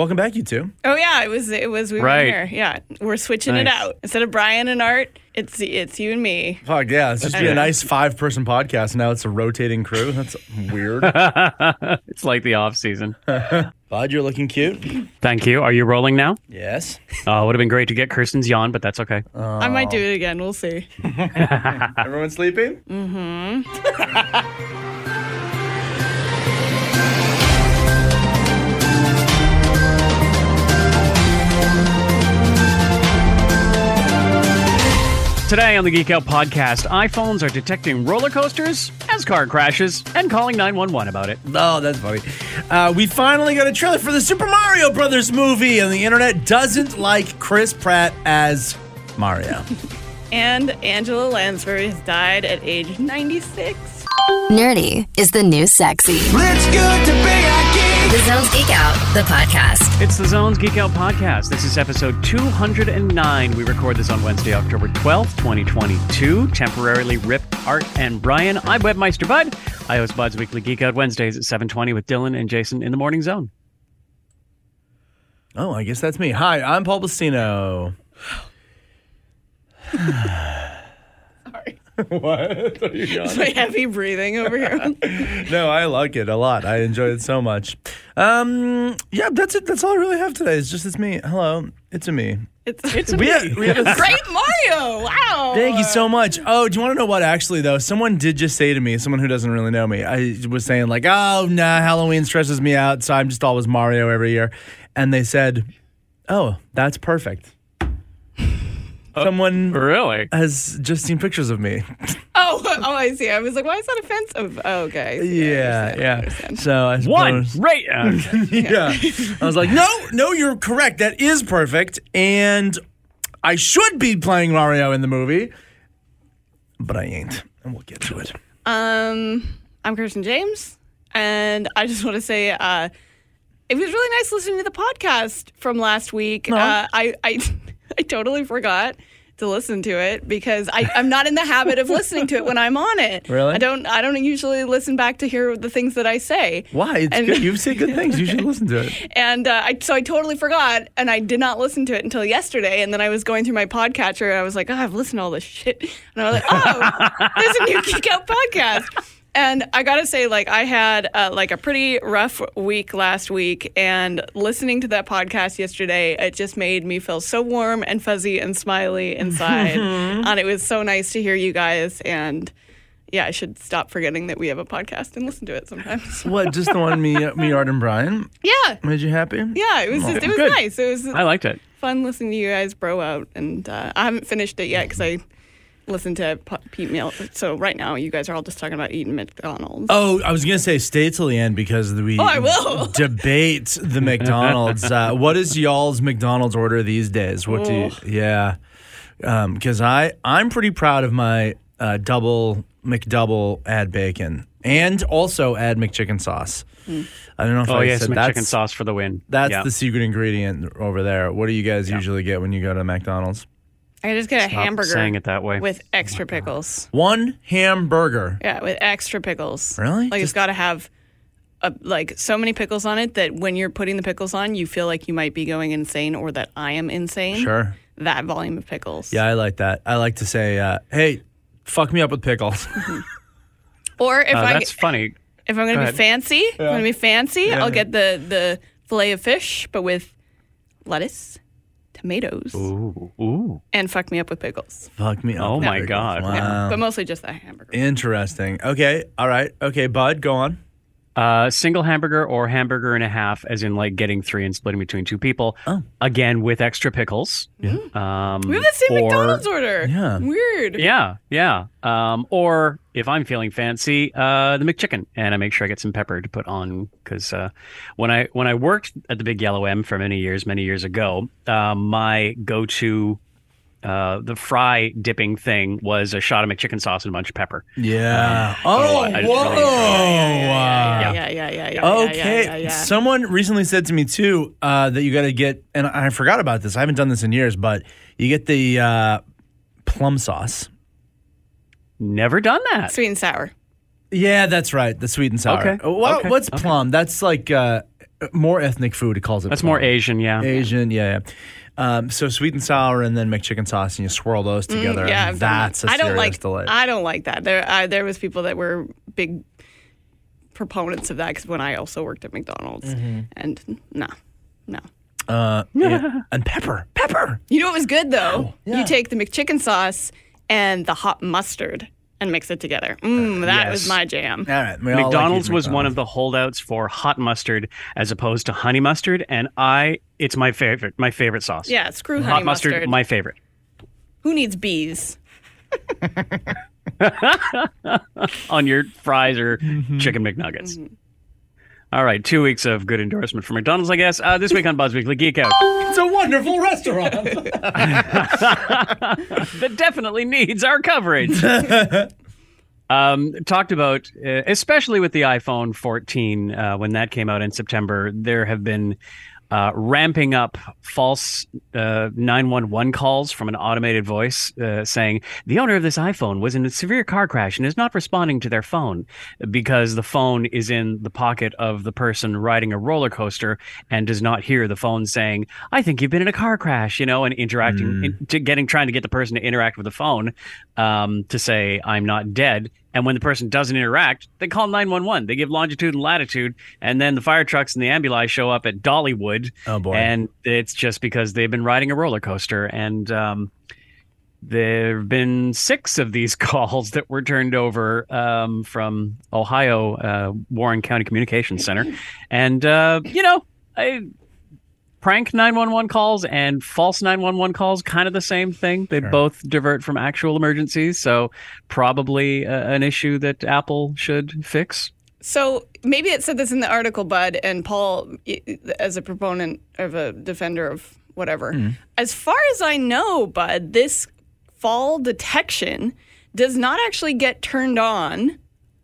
Welcome back, you two. Oh yeah, it was it was we Right. were here. Yeah, we're switching it out instead of Brian and Art. It's it's you and me. Fuck yeah, it's just be a nice five person podcast. Now it's a rotating crew. That's weird. it's like the off season. Bud, you're looking cute. Thank you. Are you rolling now? Yes. Uh, would have been great to get Kirsten's yawn, but that's okay. I might do it again. We'll see. Everyone sleeping? Today on the Geek Out podcast, iPhones are detecting roller coasters as car crashes and calling 911 about it. Oh, that's funny. Uh, we finally got a trailer for the Super Mario Brothers movie, and the internet doesn't like Chris Pratt as Mario. And Angela Lansbury has died at age 96. Nerdy is the new sexy. It's good to be a geek. The Zone's Geek Out, the podcast. It's the Zones Geek Out podcast. This is episode 209. We record this on Wednesday, October 12th, 2022. Temporarily ripped Art and Brian. I'm Webmeister Bud. I host Bud's Weekly Geek Out Wednesdays at 720 with Dylan and Jason in the Morning Zone. Oh, I guess that's me. Hi, I'm Pol Bastino. What? Are you It's my heavy breathing over here. no, I like it a lot. I enjoy it so much. Um, yeah, that's it. That's all I really have today. It's just it's me. Hello, it's a me. It's, It's We have, we have a great Mario. Wow. Thank you so much. Oh, do you want to know what actually though? Someone did just say to me, someone who doesn't really know me, I was saying like, "Oh, nah, Halloween stresses me out, so I'm just always Mario every year." And they said, "Oh, that's perfect." Someone Really? has just seen pictures of me. Oh, oh, I see. I was like, why is that offensive? Oh, okay. I see. I Yeah. I yeah. So I One. suppose- Right. Uh, yeah. I was like, no, no, you're correct. That is perfect. And I should be playing Mario in the movie, but I ain't. And we'll get to it. Um, I'm Kirsten James, and I just want to say, uh, it was really nice listening to the podcast from last week. Uh, I, I, I totally forgot to listen to it because I, I'm not in the habit of listening to it when I'm on it. Really? I don't. I don't usually listen back to hear the things that I say. Why? It's And- good. You say good things. You should listen to it. And uh, I, so I totally forgot, and I did not listen to it until yesterday. And then I was going through my podcatcher, and I was like, "Oh, I've listened to all this shit," and I was like, "Oh, there's a new Geek Out podcast." And I gotta say, like, I had uh, like a pretty rough week last week, and listening to that podcast yesterday, it just made me feel so warm and fuzzy and smiley inside. and it was so nice to hear you guys. And yeah, I should stop forgetting that we have a podcast and listen to it sometimes. What? Just the one me, me, Art, and Brian yeah, made you happy? yeah, it was just, it was Good. nice. It was I liked it. fun listening to you guys bro out, and uh, I haven't finished it yet because I listened to Pete Meal. So right now, you guys are all just talking about eating McDonald's. Oh, I was gonna say stay till the end because we Oh, I will. debate the McDonald's. uh, what is y'all's McDonald's order these days? What do you? Yeah, because I I'm pretty proud of my uh, double McDouble add bacon and also add McChicken sauce. I don't know if Oh, I yes. said McChicken that's sauce for the win. that's yeah. the secret ingredient over there. What do you guys usually get when you go to McDonald's? I just get a Stop hamburger saying it that way. with extra pickles. One hamburger. Yeah, with extra pickles. Really? Like it's Just- got to have. A, like so many pickles on it that when you're putting the pickles on, you feel like you might be going insane or that I am insane. Sure. That volume of pickles. Yeah, I like that. I like to say, uh, "Hey, fuck me up with pickles." Or if Uh, I that's funny. If I'm gonna Go be ahead. fancy, if I'm gonna be fancy, I'll get the the fillet of fish, but with lettuce, tomatoes, Ooh. Ooh. and fuck me up with pickles. fuck me. Oh with my pickles. God. Wow. Yeah, but mostly just that hamburger. Interesting. Okay. All right. Okay, Bud, go on. Uh, single hamburger or hamburger and a half, as in like getting three and splitting between two people. Oh. Again, with extra pickles. Yeah. Um, we have the same or- McDonald's order. Yeah. Weird. Yeah, yeah. Um, or if I'm feeling fancy, uh, the McChicken, and I make sure I get some pepper to put on because uh, when I when I worked at the Big Yellow M for many years, many years ago, uh, my go-to uh, the fry dipping thing was a shot of McChicken sauce and a bunch of pepper. Yeah. oh, I just whoa. really enjoy it. Yeah, yeah, yeah, yeah, yeah. yeah, Okay. yeah, yeah, yeah. Someone recently said to me too uh, that you got to get, and I forgot about this. I haven't done this in years, but you get the uh, plum sauce. Never done that. Sweet and sour. Yeah, that's right. The sweet and sour. Okay. Uh, what- Okay. What's Okay. plum? That's like uh, more ethnic food. It calls it. That's more. Asian, yeah. Asian, yeah, yeah. Um, so sweet and sour, and then McChicken sauce, and you swirl those together. Mm, yeah, and that's that. a I don't like. delight. I don't like that. There, I, there was people that were big proponents of that because when I also worked at McDonald's, Mm-hmm. and no, no. uh, yeah. and pepper, pepper. You know what was good Oh, though? You take the McChicken sauce and the hot mustard and mix it together. Mm, that yes. was my jam. All right, we all like McDonald's was one of the holdouts for hot mustard as opposed to honey mustard, and I it's my favorite my favorite sauce. Yeah, screw hot honey mustard, mustard. my favorite. Who needs bees? on your fries or Mm-hmm. chicken McNuggets. All right, two weeks of good endorsement for McDonald's, I guess. Uh, this week on Bud's Weekly Geek Out, It's a wonderful restaurant. that definitely needs our coverage. um, talked about, uh, especially with the iPhone 14, uh, when that came out in September, there have been uh, ramping up false uh, 911 calls from an automated voice uh, saying the owner of this iPhone was in a severe car crash and is not responding to their phone because the phone is in the pocket of the person riding a roller coaster and does not hear the phone saying, I think you've been in a car crash, you know, and interacting, in, to getting, trying to get the person to interact with the phone um, to say, I'm not dead. And when the person doesn't interact, they call 911. They give longitude and latitude, and then the fire trucks and the ambulance show up at Dollywood. Oh, boy. And it's just because they've been riding a roller coaster. And um, there have been six of these calls that were turned over um, from Ohio uh, Warren County Communications Center. And, uh, you know, I, prank 911 calls and false 911 calls kind of the same thing they both divert from actual emergencies so probably uh, an issue that apple should fix So maybe it said this in the article, Bud, and Paul, as a proponent of a defender of whatever. Hmm. As far as I know, Bud, this fall detection does not actually get turned on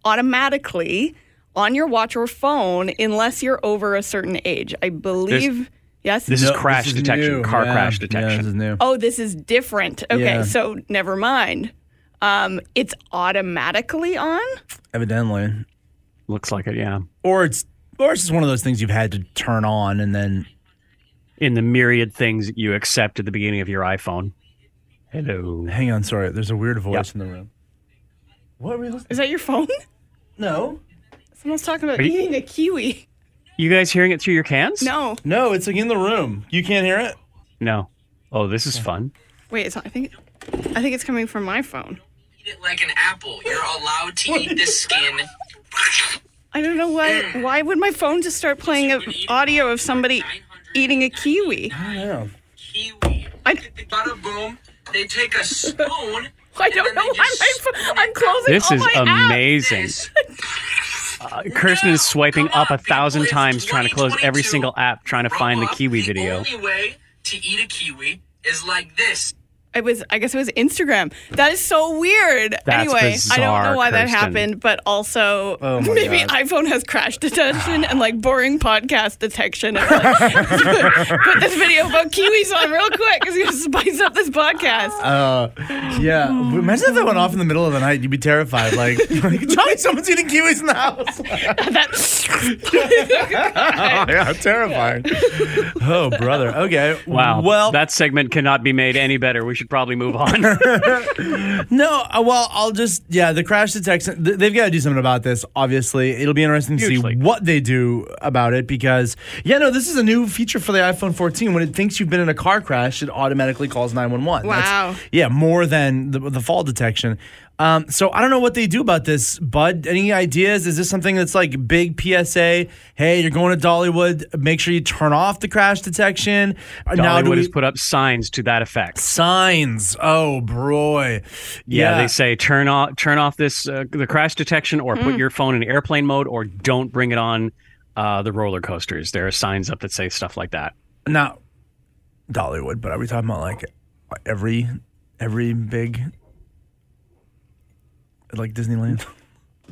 automatically on your watch or phone unless you're over a certain age. I believe. Yes. this is crash this detection new. car Yeah, crash Yeah, detection this is new. oh, this is different. Okay, Yeah. so never mind. Um, it's automatically on. Evidently, looks like it yeah or it's or it's just one of those things you've had to turn on and then in the myriad things that you accept at the beginning of your iphone hello hang on. Sorry, there's a weird voice in the room. What are we listening? Is that your phone? No, Someone's talking about you- eating a kiwi. You guys hearing it through your cans No. no, it's like in the room. You can't hear it. no oh this is fun Wait, it's not, I think I think it's coming from my phone. eat it like an apple. You're allowed to eat the skin. I don't know why mm. why would my phone just start playing a audio of somebody eating a kiwi? I don't know. Kiwi. I, Bada boom. They take a spoon. I don't know why my phone, I'm closing this all is my apps. amazing This. Uh, kirsten is swiping up a thousand times trying to close every single app trying to find the kiwi video The only way to eat a kiwi is like this. It was I guess it was Instagram. That is so weird. anyway, I don't know why that happened, but also Oh maybe God. iPhone has crash detection and like boring podcast detection. And like, put this video about kiwis on real quick because gonna spice up this podcast. Uh, yeah. Imagine if that went off in the middle of the night. You'd be terrified. Like, like Johnny, someone's eating kiwis in the house. that, oh, yeah, terrifying. Oh, brother. Okay. Wow. Well, that segment cannot be made any better. We should probably move on. no. uh, Well, I'll just yeah. The crash detection. th- They've got to do something about this. Obviously, it'll be interesting to Hugely. see what they do about it because yeah, no, this is a new feature for the iPhone 14. When it thinks you've been in a car crash, it automatically calls 911. That's- Wow. yeah, more than the, the fall detection. Um, so I don't know what they do about this, Bud. Any ideas? Is this something that's like big PSA? Hey, you're going to Dollywood. Make sure you turn off the crash detection. Uh, now do Dollywood we, has put up signs to that effect. signs. Oh, boy. Yeah, they say turn off turn off this uh, the crash detection, or put your phone in airplane mode, or don't bring it on uh, the roller coasters. There are signs up that say stuff like that. not Dollywood, but are we talking about like every every big like Disneyland?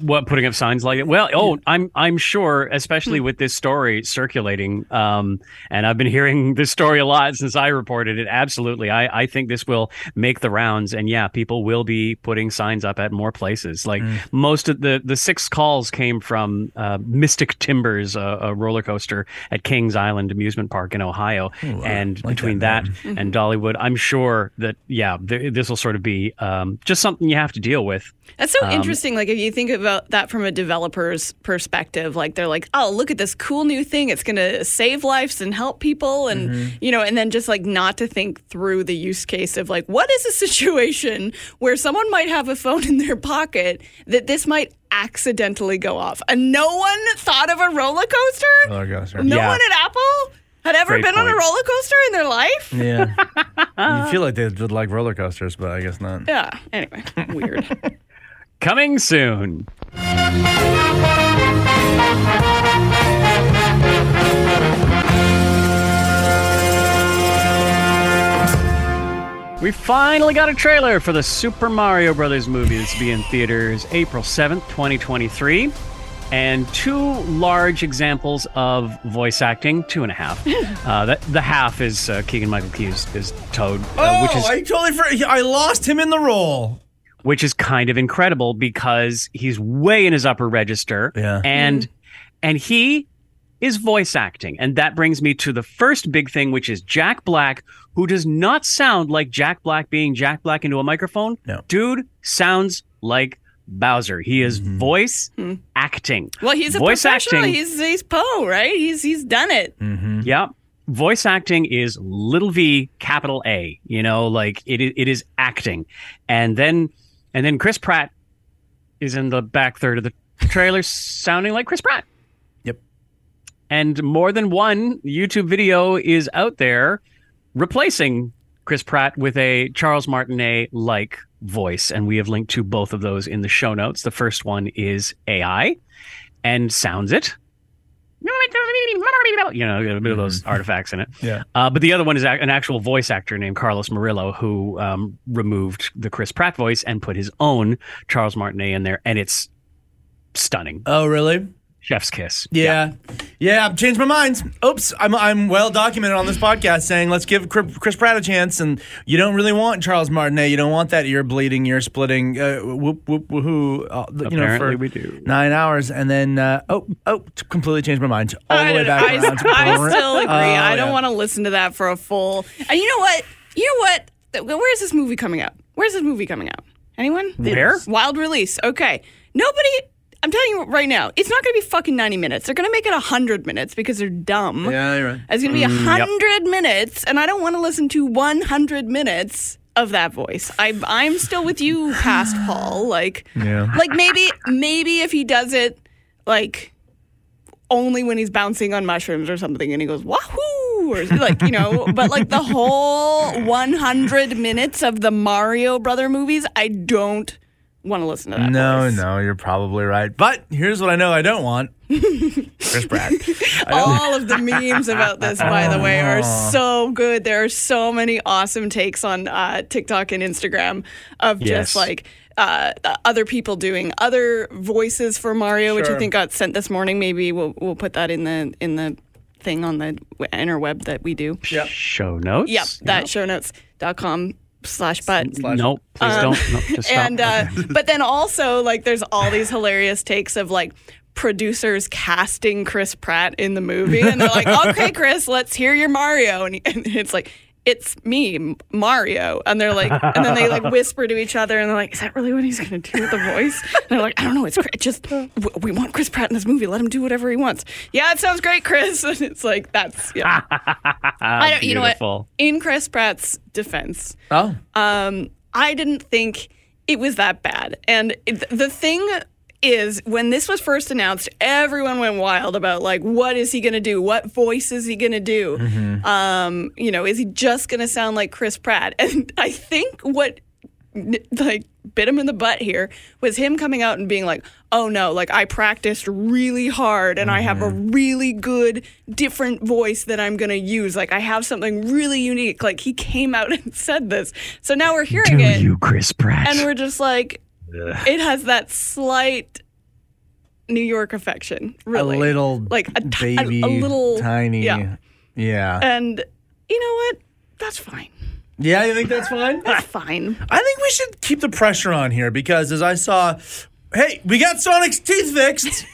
What putting up signs like it? Well, oh, I'm I'm sure, especially with this story circulating, um, and I've been hearing this story a lot since I reported it. Absolutely, I I think this will make the rounds, and yeah, people will be putting signs up at more places. Like most of the the six calls came from uh, Mystic Timbers, a, a roller coaster at Kings Island Amusement Park in Ohio, and like between that that, and Dollywood, I'm sure that yeah, th- this will sort of be um, just something you have to deal with. That's so interesting. Like if you think about that from a developer's perspective, like they're like, "Oh, look at this cool new thing. It's going to save lives and help people," and mm-hmm. you know, and then just like not to think through the use case of like, what is a situation where someone might have a phone in their pocket that this might accidentally go off, and no one thought of a roller coaster. Oh, roller coaster. No Yeah. one at Apple had ever Great been on a roller coaster in their life. Yeah. you feel like they would like roller coasters, but I guess not. Yeah. Anyway, weird. Coming soon. We finally got a trailer for the Super Mario Brothers movie that's be in theaters April 7th, 2023. And two large examples of voice acting, two and a half. uh, that, the half is uh, Keegan Michael Key is, is Toad, uh, Oh, which is I totally for- I lost him in the role. Which is kind of incredible because he's way in his upper register Yeah. and mm-hmm. and he is voice acting and that brings me to the first big thing which is Jack Black who does not sound like Jack Black being Jack Black into a microphone No. dude sounds like Bowser he is mm-hmm. voice hmm. acting Well, he's a voice professional. acting He's he's Po, right? He's he's done it. Mm-hmm. Yep, Voice acting is little v capital A, you know, like it it is acting. And then and then Chris Pratt is in the back third of the trailer sounding like Chris Pratt. Yep. And more than one YouTube video is out there replacing Chris Pratt with a Charles Martinet like voice. And we have linked to both of those in the show notes. The first one is AI and sounds it. You know, a bit of those artifacts in it. Yeah. Uh, but the other one is an actual voice actor named Carlos Morillo who um, removed the Chris Pratt voice and put his own Charles Martinet in there. And it's stunning. Oh, really? Chef's kiss. Yeah. Yeah, I've changed my mind. Oops, I'm, I'm well documented on this podcast saying let's give Chris Chris Pratt a chance. And you don't really want Charles Martinet. You don't want that ear bleeding, ear splitting, uh, whoop, whoop, woohoo, uh, you know, Apparently for we do. nine hours. And then, uh, oh, oh, completely changed my mind. All the I, way back I, around. to I still agree. Oh, I don't yeah. want to listen to that for a full. And you know what? You know what? Where's this movie coming out? Where's this movie coming out? Anyone? Where? Wild release. Okay. Nobody. I'm telling you right now, it's not going to be fucking 90 minutes. They're going to make it 100 minutes because they're dumb. Yeah, you're right. It's going to be Mm, 100 minutes, and I don't want to listen to 100 minutes of that voice. I, I'm still with you, past Paul. Like, Yeah. like maybe, maybe if he does it, like only when he's bouncing on mushrooms or something, and he goes wahoo, or like you know. but like the whole 100 minutes of the Mario Brother movies, I don't want to listen to that. No, voice. no, you're probably right. But here's what I know I don't want Chris Pratt. All of the memes about this, by the way, are so good. There are so many awesome takes on uh, TikTok and Instagram of Yes. just like uh, uh, other people doing other voices for Mario, which I think got sent this morning. Maybe we'll we'll put that in the in the thing on the w- interweb that we do. Yep. Show notes. Yep, that shownotes.com slash but. Nope. Please don't. Nope, just stop. And uh, but then also like there's all these hilarious takes of like producers casting Chris Pratt in the movie, and they're like, "Okay, Chris, let's hear your Mario," and, he- and it's like. It's me, Mario, and they're like, and then they like whisper to each other, and they're like, "Is that really what he's gonna do with the voice?" And they're like, "I don't know. It's just we want Chris Pratt in this movie. Let him do whatever he wants." Yeah, it sounds great, Chris. And it's like that's yeah. I don't. You know what? In Chris Pratt's defense, Oh, um, I didn't think it was that bad. And it, the thing is, when this was first announced, everyone went wild about like, what is he going to do? What voice is he going to do? Um, you know, is he just going to sound like Chris Pratt? And I think what like bit him in the butt here was him coming out and being like, "Oh no, like I practiced really hard and I have a really good different voice that I'm going to use. Like I have something really unique." Like he came out and said this. So now we're hearing Do it you, Chris Pratt? and we're just like it has that slight New York affection. really. a little like a, a- baby, a, little tiny. Yeah. yeah. And you know what? That's fine. Yeah, you think that's fine? That's fine. I think we should keep the pressure on here because as I saw, hey, we got Sonic's teeth fixed.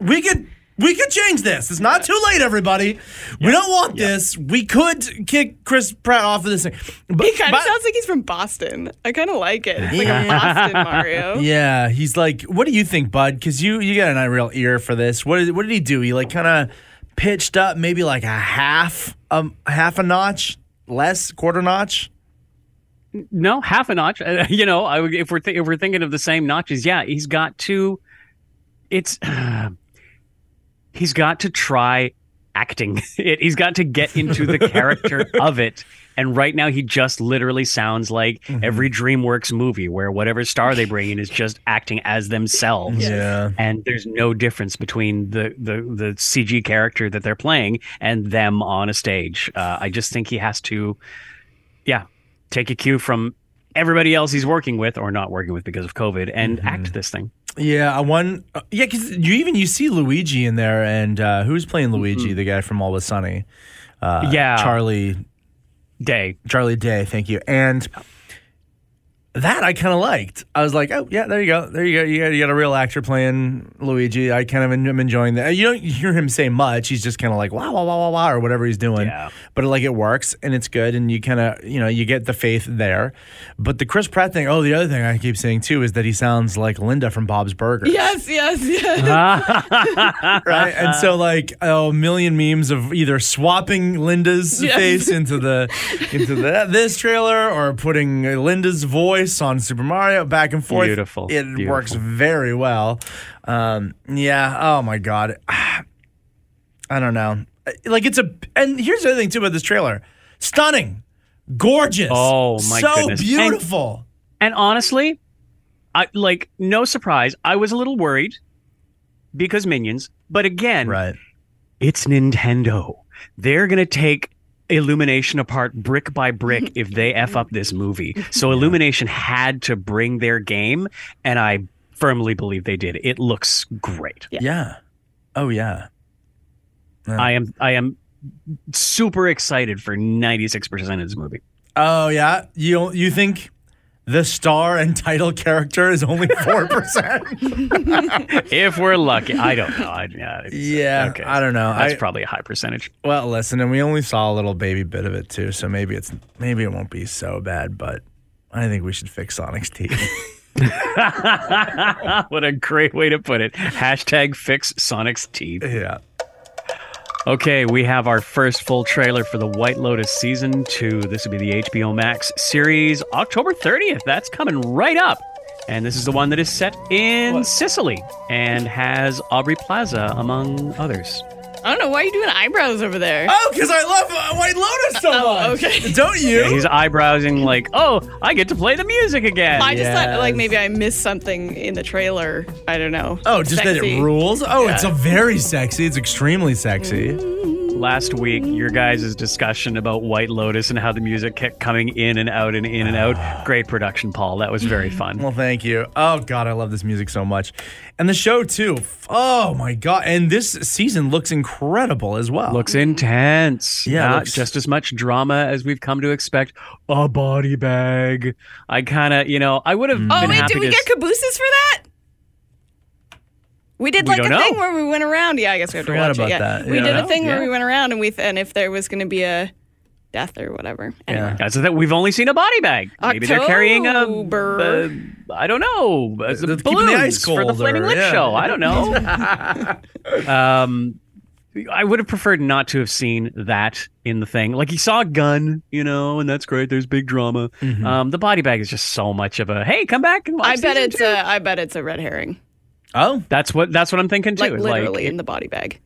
we could we could change this. It's not too late, everybody. We don't want this. We could kick Chris Pratt off of this thing. But, He kind of but- sounds like he's from Boston. I kind of like it. It's like a Boston Mario. Yeah, he's like, what do you think, Bud? Because you you got a real ear for this. What did what did he do? He like kind of pitched up maybe like a half um half a notch less quarter notch. No, half a notch. Uh, you know, I would, if we're th- if we're thinking of the same notches, yeah, he's got two. It's he's got to try acting it. He's got to get into the character of it. And right now, he just literally sounds like every DreamWorks movie where whatever star they bring in is just acting as themselves. Yeah. And there's no difference between the, the, the CG character that they're playing and them on a stage. Uh, I just think he has to, yeah, take a cue from everybody else he's working with or not working with because of COVID and act this thing. Yeah, I one. Uh, yeah, because you even you see Luigi in there, and uh, who's playing Luigi? The guy from Always Sunny. Uh, Yeah. Charlie Day. Charlie Day. Thank you. And that I kind of liked. I was like, oh yeah, there you go, there you go. You got, you got a real actor playing Luigi. I kind of am enjoying that. You don't hear him say much. He's just kind of like wow, wow, wow, wow, wow, or whatever he's doing. Yeah. But like it works and it's good, and you kind of you know you get the faith there. But the Chris Pratt thing. Oh, the other thing I keep saying too is that he sounds like Linda from Bob's Burgers. Yes, yes, yes. right? And so like oh, a million memes of either swapping Linda's Yes. face into the into the this trailer or putting Linda's voice on Super Mario back and forth. Beautiful, It beautiful. works very well. Um, yeah. Oh my god. I don't know. Like it's a and here's the other thing too about this trailer. Stunning. Gorgeous. Oh, my so goodness. And- beautiful. And honestly, I like no surprise. I was a little worried because minions, but again, right. it's Nintendo. They're going to take Illumination apart brick by brick if they F up this movie. So Illumination had to bring their game, and I firmly believe they did. It looks great. Yeah. Oh yeah. I am I am super excited for 96% of this movie. Oh yeah, you you think the star and title character is only four percent? If we're lucky. I don't know. I, yeah, Yeah, okay. I don't know. That's I- probably a high percentage. well, listen, and we only saw a little baby bit of it too, so maybe it's maybe it won't be so bad. But I think we should fix Sonic's teeth. what a great way to put it. Hashtag fix Sonic's teeth. yeah. Okay, we have our first full trailer for the White Lotus season two. This will be the HBO Max series, October 30th. That's coming right up. And this is the one that is set in Sicily and has Aubrey Plaza among others. I don't know why are you doing eyebrows over there. Oh, because I love uh, White Lotus so Oh, much. okay. Don't you? Yeah, he's eyebrowsing like, oh, I get to play the music again. I just thought like maybe I missed something in the trailer. I don't know. oh, just that Sexy. it rules. Oh, it's a very sexy. It's extremely sexy. Last week, your guys' discussion about White Lotus and how the music kept coming in and out and in and out. Great production, Paul. That was very fun. Well, thank you. Oh God, I love this music so much, and the show too. Oh my God, and this season looks incredible as well. Looks intense. Yeah, Not looks- just as much drama as we've come to expect. A body bag. I kind of, you know, I would have mm. Oh wait, happy did we to. get cabooses for that? We did We like a don't thing where we went around. Yeah, I guess we have to watch about it. Yeah. that. We Yeah. did a thing where we went around and we and if there was going to be a death or whatever. Anyway. Yeah, so that we've only seen a body bag. Maybe they're carrying a, a- I don't know, They're keeping balloons the ice for the Flaming or- Lip yeah. show. I don't know. um, I would have preferred not to have seen that in the thing. Like he saw a gun, you know, and that's great. There's big drama. Mm-hmm. Um, the body bag is just so much of a hey, come back and watch. I bet it's two." a I bet it's a red herring. Oh, That's what that's what I'm thinking too. Like It's literally in the body bag.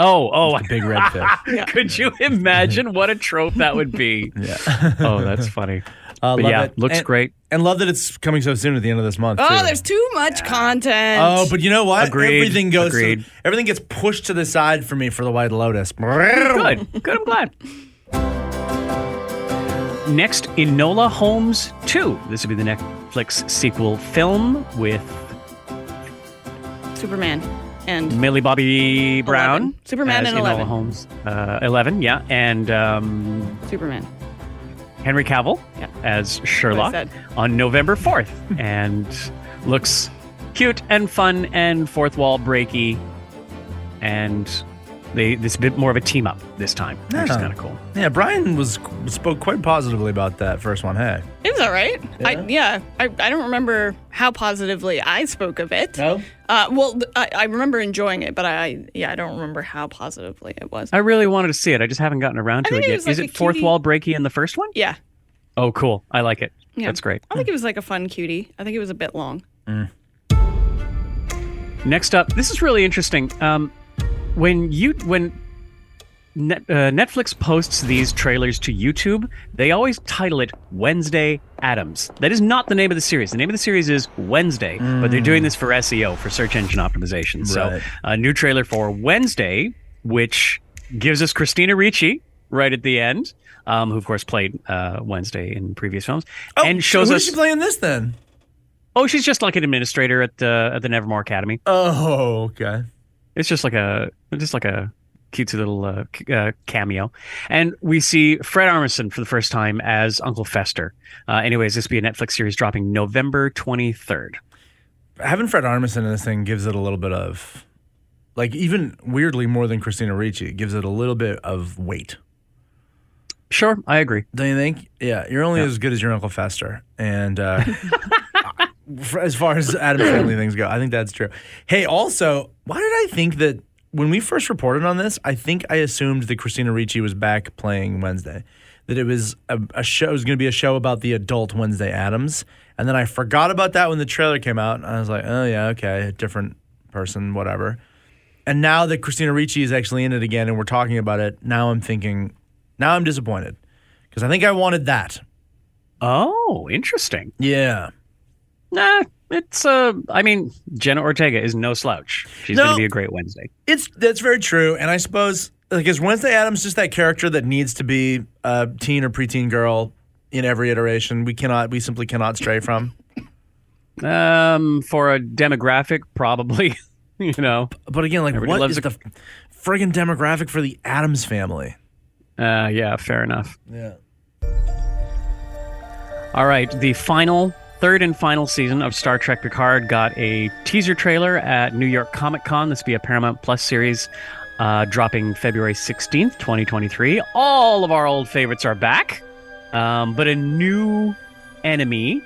oh oh, a big red fish. Yeah. could you imagine what a trope that would be? Yeah. oh, that's funny. Uh, But yeah, it. looks And- great. And love that it's coming so soon at the end of this month. Oh, too. there's too much content. Oh, but you know what? Agreed. Everything goes. to- Agreed. everything gets pushed to the side for me for the White Lotus. Good. Good. I'm glad. Next, Enola Holmes 2. This will be the Netflix sequel film with Superman and Millie Bobby Brown, Eleven. Superman as and Enola Eleven. Holmes, uh, Eleven, yeah, and um, Superman. Henry Cavill Yeah. as Sherlock on November 4th and looks cute and fun and fourth wall breaky and they this bit more of a team up this time, which is kind of cool. Yeah, Brian was spoke quite positively about that first one. Hey, It was all right. I, yeah, I, I don't remember how positively I spoke of it. no, Uh, well, I, I remember enjoying it, but I yeah I don't remember how positively it was. I really wanted to see it. I just haven't gotten around to it it yet. like is a it fourth wall breaky in the first one? yeah, Oh, cool. I like it. yeah, That's great. I think it was like a fun cutie. I think it was a bit long. Next up, this is really interesting. Um, when you when Net, uh, Netflix posts these trailers to YouTube, they always title it Wednesday Addams. That is not the name of the series. The name of the series is Wednesday, but they're doing this for SEO, for search engine optimization. So, a new trailer for Wednesday, which gives us Christina Ricci right at the end, um, who of course played uh, Wednesday in previous films, and shows who's us. she playing this then? oh, she's just like an administrator at the at the Nevermore Academy. Oh, okay. It's just like a just like a cutesy little uh, c- uh, cameo, and we see Fred Armisen for the first time as Uncle Fester. Uh, anyways, this will be a Netflix series dropping November twenty third. Having Fred Armisen in this thing gives it a little bit of, like, even weirdly more than Christina Ricci, it gives it a little bit of weight. Sure, I agree. Don't you think? Yeah, you're only as good as your Uncle Fester. And uh, as far as Adam Family things go, I think that's true. Hey, also, why did I think that when we first reported on this, I think I assumed that Christina Ricci was back playing Wednesday, that it was a, a show, it was going to be a show about the adult Wednesday Addams. And then I forgot about that when the trailer came out. And I was like, oh, yeah, okay, a different person, whatever. And now that Christina Ricci is actually in it again and we're talking about it, now I'm thinking, now I'm disappointed because I think I wanted that. Oh, interesting. Yeah. Nah, it's uh, I mean, Jenna Ortega is no slouch. She's No. going to be a great Wednesday. It's that's very true, and I suppose like is Wednesday Addams just that character that needs to be a teen or preteen girl in every iteration? We cannot, we simply cannot stray from. Um, for a demographic, probably. you know, But again, like Everybody what is a- the friggin' demographic for the Addams family? uh, yeah, fair enough. Yeah. All right, the final, third and final season of Star Trek Picard got a teaser trailer at New York Comic Con. This will be a Paramount Plus series uh, dropping February 16th, 2023. All of our old favorites are back, um, but a new enemy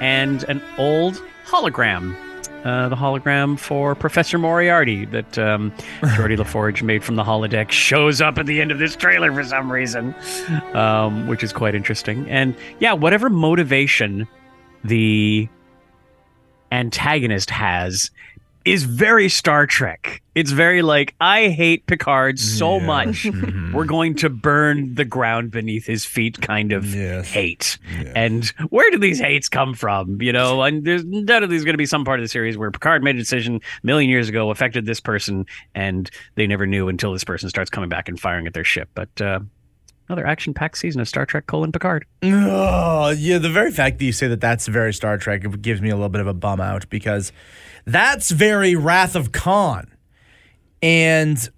and an old hologram. Uh, the hologram for Professor Moriarty that um, Geordi La Forge made from the holodeck shows up at the end of this trailer for some reason, um, which is quite interesting. And yeah, whatever motivation the antagonist has is very Star Trek. It's very like, I hate Picard so Yeah. much. Mhm. We're going to burn the ground beneath his feet kind of Yes. hate. Yeah. And where do these hates come from? You know, and there's undoubtedly going to be some part of the series where Picard made a decision a million years ago, affected this person, and they never knew until this person starts coming back and firing at their ship. But uh, another action-packed season of Star Trek: colon Picard. Oh, yeah. The very fact that you say that that's very Star Trek it gives me a little bit of a bum out because that's very Wrath of Khan. And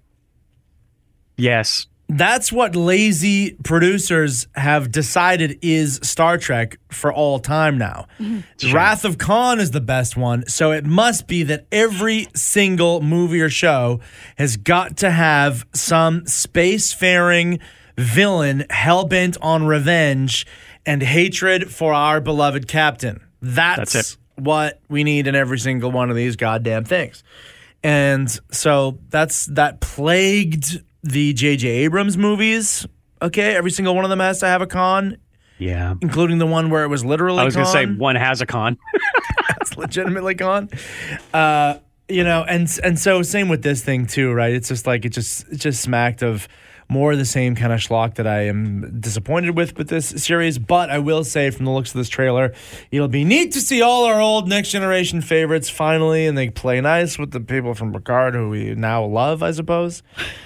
Yes, that's what lazy producers have decided is Star Trek for all time now. Mm-hmm. Wrath of Khan is the best one, so it must be that every single movie or show has got to have some spacefaring villain hell bent on revenge and hatred for our beloved captain. That's, That's what we need in every single one of these goddamn things. And so that's that plagued the J.J. Abrams movies. Okay, every single one of them has to have a Khan, yeah. including the one where it was literally. I was going to say one has a Khan. it's legitimately gone. Uh, you know, and and so same with this thing too, right? It's just like it just it just smacked of more of the same kind of schlock that I am disappointed with with this series. But I will say, from the looks of this trailer, it'll be neat to see all our old next generation favorites finally, and they play nice with the people from Picard who we now love, I suppose,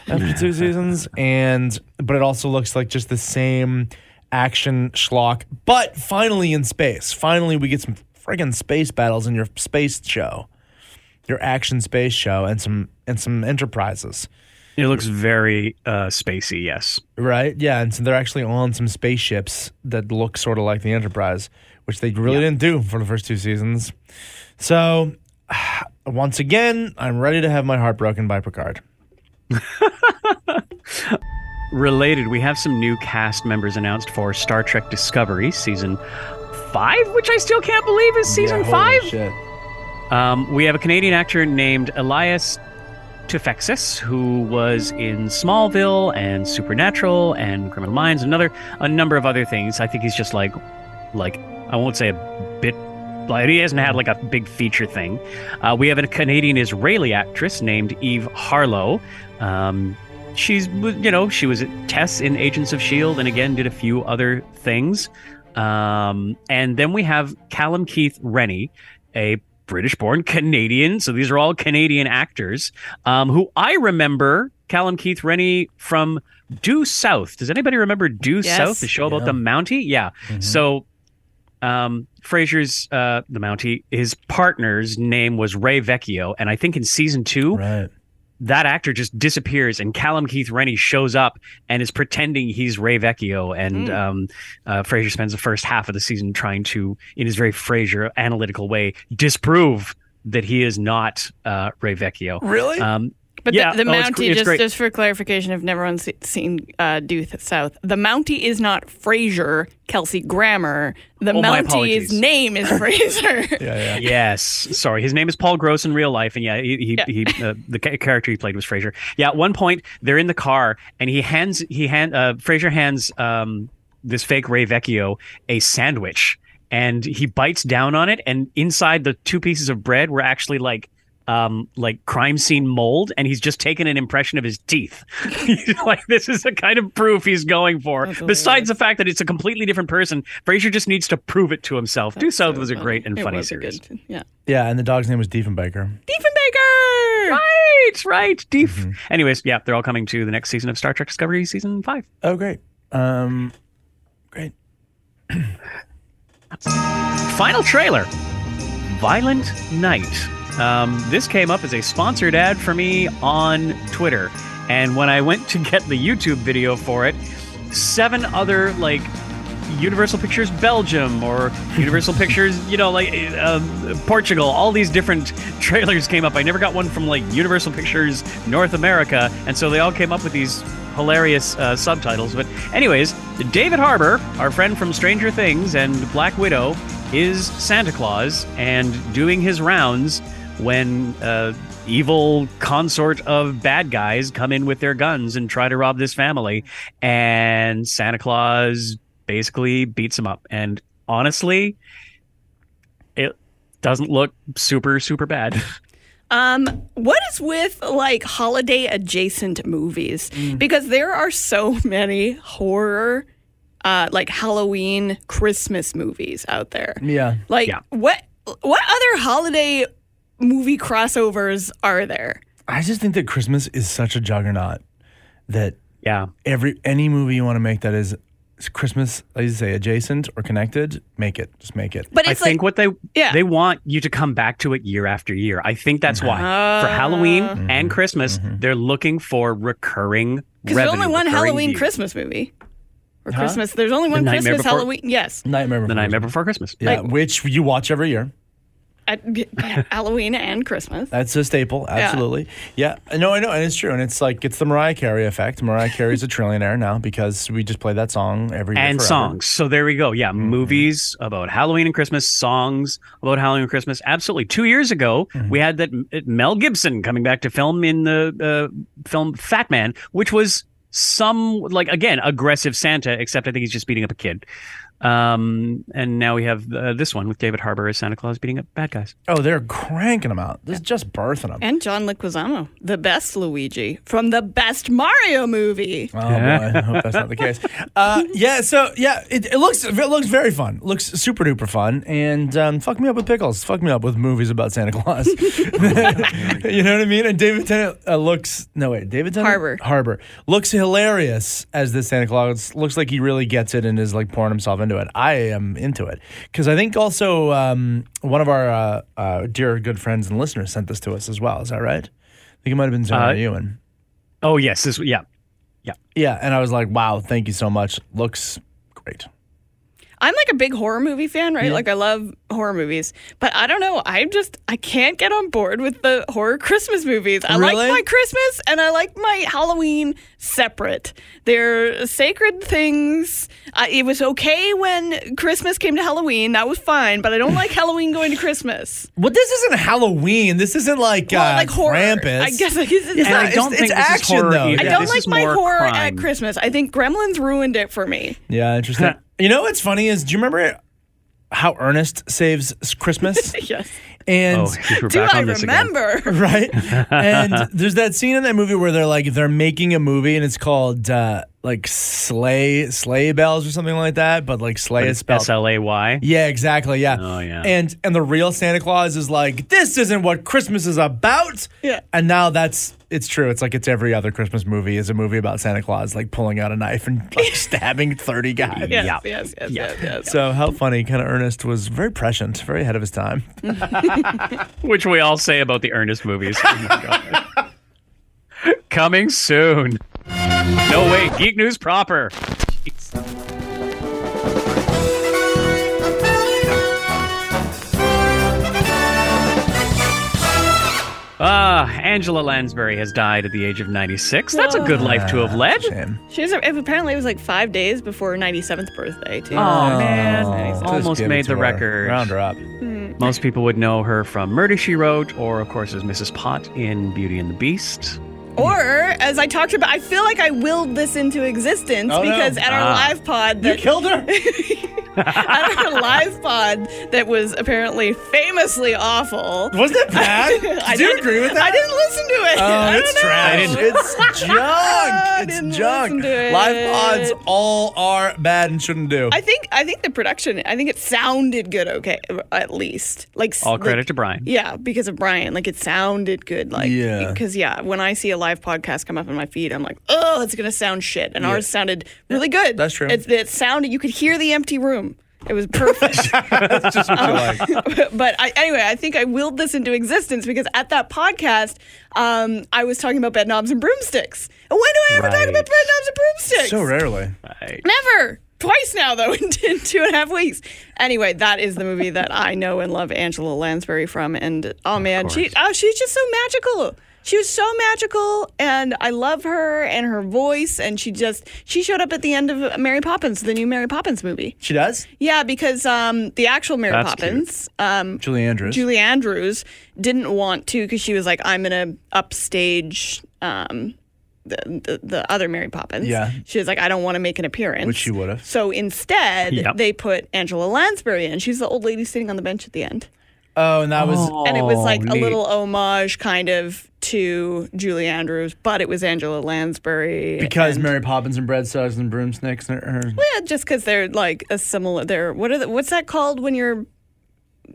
after two seasons. And but it also looks like just the same action schlock, but finally in space. Finally, we get some friggin' space battles in your space show. your action space show and some and some enterprises. It looks very uh, spacey. Yes. Right? Yeah, and so they're actually on some spaceships that look sort of like the Enterprise, which they really didn't do for the first two seasons. So, once again, I'm ready to have my heart broken by Picard. Related, we have some new cast members announced for Star Trek Discovery season five, which I still can't believe is season Yeah, holy five. Shit. Um, we have a Canadian actor named Elias Toufexis, who was in Smallville and Supernatural and Criminal Minds, another a number of other things. I think he's just like, like I won't say a bit. Like, he hasn't had like a big feature thing. Uh, we have a Canadian Israeli actress named Eve Harlow. Um, she's you know she was at Tess in Agents of Shield, and again did a few other things. Um, and then we have Callum Keith Rennie, a British born Canadian. So these are all Canadian actors um, who I remember Callum Keith Rennie from Due South. Does anybody remember Due Yes. South, the show about the Mountie? Yeah. So um, Fraser's uh, the Mountie, his partner's name was Ray Vecchio. And I think in season two, Right. That actor just disappears and Callum Keith Rennie shows up and is pretending he's Ray Vecchio and um, uh, Fraser spends the first half of the season trying to in his very Fraser analytical way disprove that he is not uh, Ray Vecchio. Really? Um, But Yeah. the, the Oh, Mountie, gr- it's just, great. just for clarification, if never one's seen uh, Due South, the Mountie is not Frasier, Kelsey Grammer. The Oh, Mountie's name is Fraser. yeah, yeah. yes, sorry. His name is Paul Gross in real life, and yeah, he, he, Yeah. he uh, the character he played was Fraser. Yeah, at one point they're in the car, and he hands he hand uh, Fraser hands um, this fake Ray Vecchio a sandwich, and he bites down on it, and inside the two pieces of bread were actually like. Um, like crime scene mold, and he's just taken an impression of his teeth. Like this is the kind of proof he's going for. That's Besides the fact that it's a completely different person, Fraser just needs to prove it to himself. Due South was a funny. great and It funny series. good- yeah. Yeah, and the dog's name was Diefenbaker. Diefenbaker! Right, right. Deep. Anyways, yeah, they're all coming to the next season of Star Trek Discovery, season five. Oh, great. Um, great. Final trailer Violent Night. Um, this came up as a sponsored ad for me on Twitter. And when I went to get the YouTube video for it, seven other, like, Universal Pictures Belgium or Universal Pictures, you know, like uh, Portugal, all these different trailers came up. I never got one from like Universal Pictures North America. And so they all came up with these hilarious uh, subtitles. But, anyways, David Harbour, our friend from Stranger Things and Black Widow, is Santa Claus and doing his rounds when uh, evil consort of bad guys come in with their guns and try to rob this family. And Santa Claus basically beats them up. And honestly, it doesn't look super, super bad. Um, what is with like holiday adjacent movies? Mm. Because there are so many horror, uh, like Halloween, Christmas movies out there. Yeah. Like Yeah. what what other holiday movie crossovers are there? I just think that Christmas is such a juggernaut that yeah. every any movie you want to make that is Christmas, like you say, adjacent or connected, make it. Just make it. But I it's think what they Yeah. they want you to come back to it year after year. I think that's why for ah. Halloween mm-hmm. and Christmas mm-hmm. they're looking for recurring because there's only one Halloween views. Christmas movie. Or Christmas. There's only one Nightmare Christmas Before- Halloween. Yes. Nightmare The Before Nightmare Before Christmas. Yeah, Like- which you watch every year. At, Halloween and Christmas. That's a staple, absolutely. Yeah. no, I know, and it's true, and it's like it's the Mariah Carey effect. Mariah Carey's a trillionaire now because we just play that song every year. and forever. songs. So there we go. Yeah, movies about Halloween and Christmas, songs about Halloween and Christmas. Absolutely. Two years ago, we had that uh, Mel Gibson coming back to film in the uh, film Fat Man, which was some like again aggressive Santa, except I think he's just beating up a kid. Um, and now we have uh, this one with David Harbour as Santa Claus beating up bad guys. Oh, they're cranking them out. This is just birthing them. And John Leguizamo, the best Luigi from the best Mario movie. Oh boy, I hope that's not the case. Uh, yeah, so yeah, it, it looks it looks very fun. looks super duper fun, and um, fuck me up with pickles. Fuck me up with movies about Santa Claus. you know what I mean? And David Tennant uh, looks no wait, David Tennant Harbour. Harbor looks hilarious as this Santa Claus. Looks like he really gets it and is like pouring himself into into it. I am into it because I think also um, one of our uh, uh, dear good friends and listeners sent this to us as well. Is that right? I think it might have been Zoner Uh, Ewan. Oh yes, this yeah. Yeah, yeah. and I was like, wow, thank you so much. Looks great. I'm like a big horror movie fan, right? Like I love horror movies, but I don't know. I'm just I can't get on board with the horror Christmas movies. I Really? like my Christmas and I like my Halloween separate. They're sacred things. Uh, it was okay when Christmas came to Halloween. That was fine, but I don't like Halloween going to Christmas. Well, this isn't Halloween. This isn't like Well, uh, like horror. Krampus. I guess like, it's, It's not- I don't it's- think it's action, though. either. I don't this like my horror crime. at Christmas. I think Gremlins ruined it for me. Yeah, interesting. you know what's funny is, do you remember how Ernest saves Christmas? yes. And Oh, we're Do back I on this again. remember? right? And there's that scene in that movie where they're like they're making a movie and it's called uh, like sleigh sleigh bells or something like that, but like sleigh is spelled. S L A Y. yeah, exactly. Yeah. Oh, yeah. And and the real Santa Claus is like, this isn't what Christmas is about. Yeah. And now that's it's true. It's like it's every other Christmas movie is a movie about Santa Claus like pulling out a knife and like stabbing thirty guys. Yes, Yeah. yes, yes, yes, yes. So how funny, kind of Ernest was very prescient, very ahead of his time. Which we all say about the Ernest movies. Oh my God. Coming soon. No way, Geek News proper. Jeez. Ah, Angela Lansbury has died at the age of 96. That's a good life to have led. Shame. She apparently it was like five days before her 97th birthday too. Oh, man. Just Almost made the her. record. Round her up. Most people would know her from Murder She Wrote, or of course as Mrs. Pot in Beauty and the Beast. Or as I talked about, I feel like I willed this into existence Oh, no. because at our Ah. live pod You killed her. at our live pod that was apparently famously awful. Was that bad? Did I you agree with that? I didn't listen to it. Oh, I it's don't know. trash. It's junk. I It's didn't junk. to it. Live pods all are bad and shouldn't do. I think I think the production. I think it sounded good. Okay, at least like All like- credit to Brian. Yeah, because of Brian. Like it sounded good. Like Yeah. Because yeah, when I see a live podcast come up in my feed, I'm like, oh, it's gonna sound shit. And ours sounded really good. that's true. It, it sounded. You could hear the empty room. It was perfect. That's just what you like. but I, anyway, I think I willed this into existence because at that podcast, um, I was talking about bed knobs and broomsticks. And when do I ever talk about bed knobs and broomsticks? So rarely. Right. Never. Twice now, though, in two and a half weeks. Anyway, that is the movie that I know and love Angela Lansbury from. And oh man, she oh she's just so magical. She was so magical, and I love her and her voice. And she just she showed up at the end of Mary Poppins, the new Mary Poppins movie. She does? Yeah, because um, the actual Mary That's Poppins, um, Julie Andrews. Julie Andrews didn't want to because she was like, I'm gonna upstage um, the, the the other Mary Poppins. Yeah. she was like, I don't want to make an appearance, Which she would've. So instead, Yep. they put Angela Lansbury in. She's the old lady sitting on the bench at the end, oh, and that was. and it was like a little homage, kind of to Julie Andrews, but it was Angela Lansbury Because and- Mary Poppins and breadstuffs and broomsticks. Are, are, Yeah, just because they're like a similar. They're what are the, what's that called when you're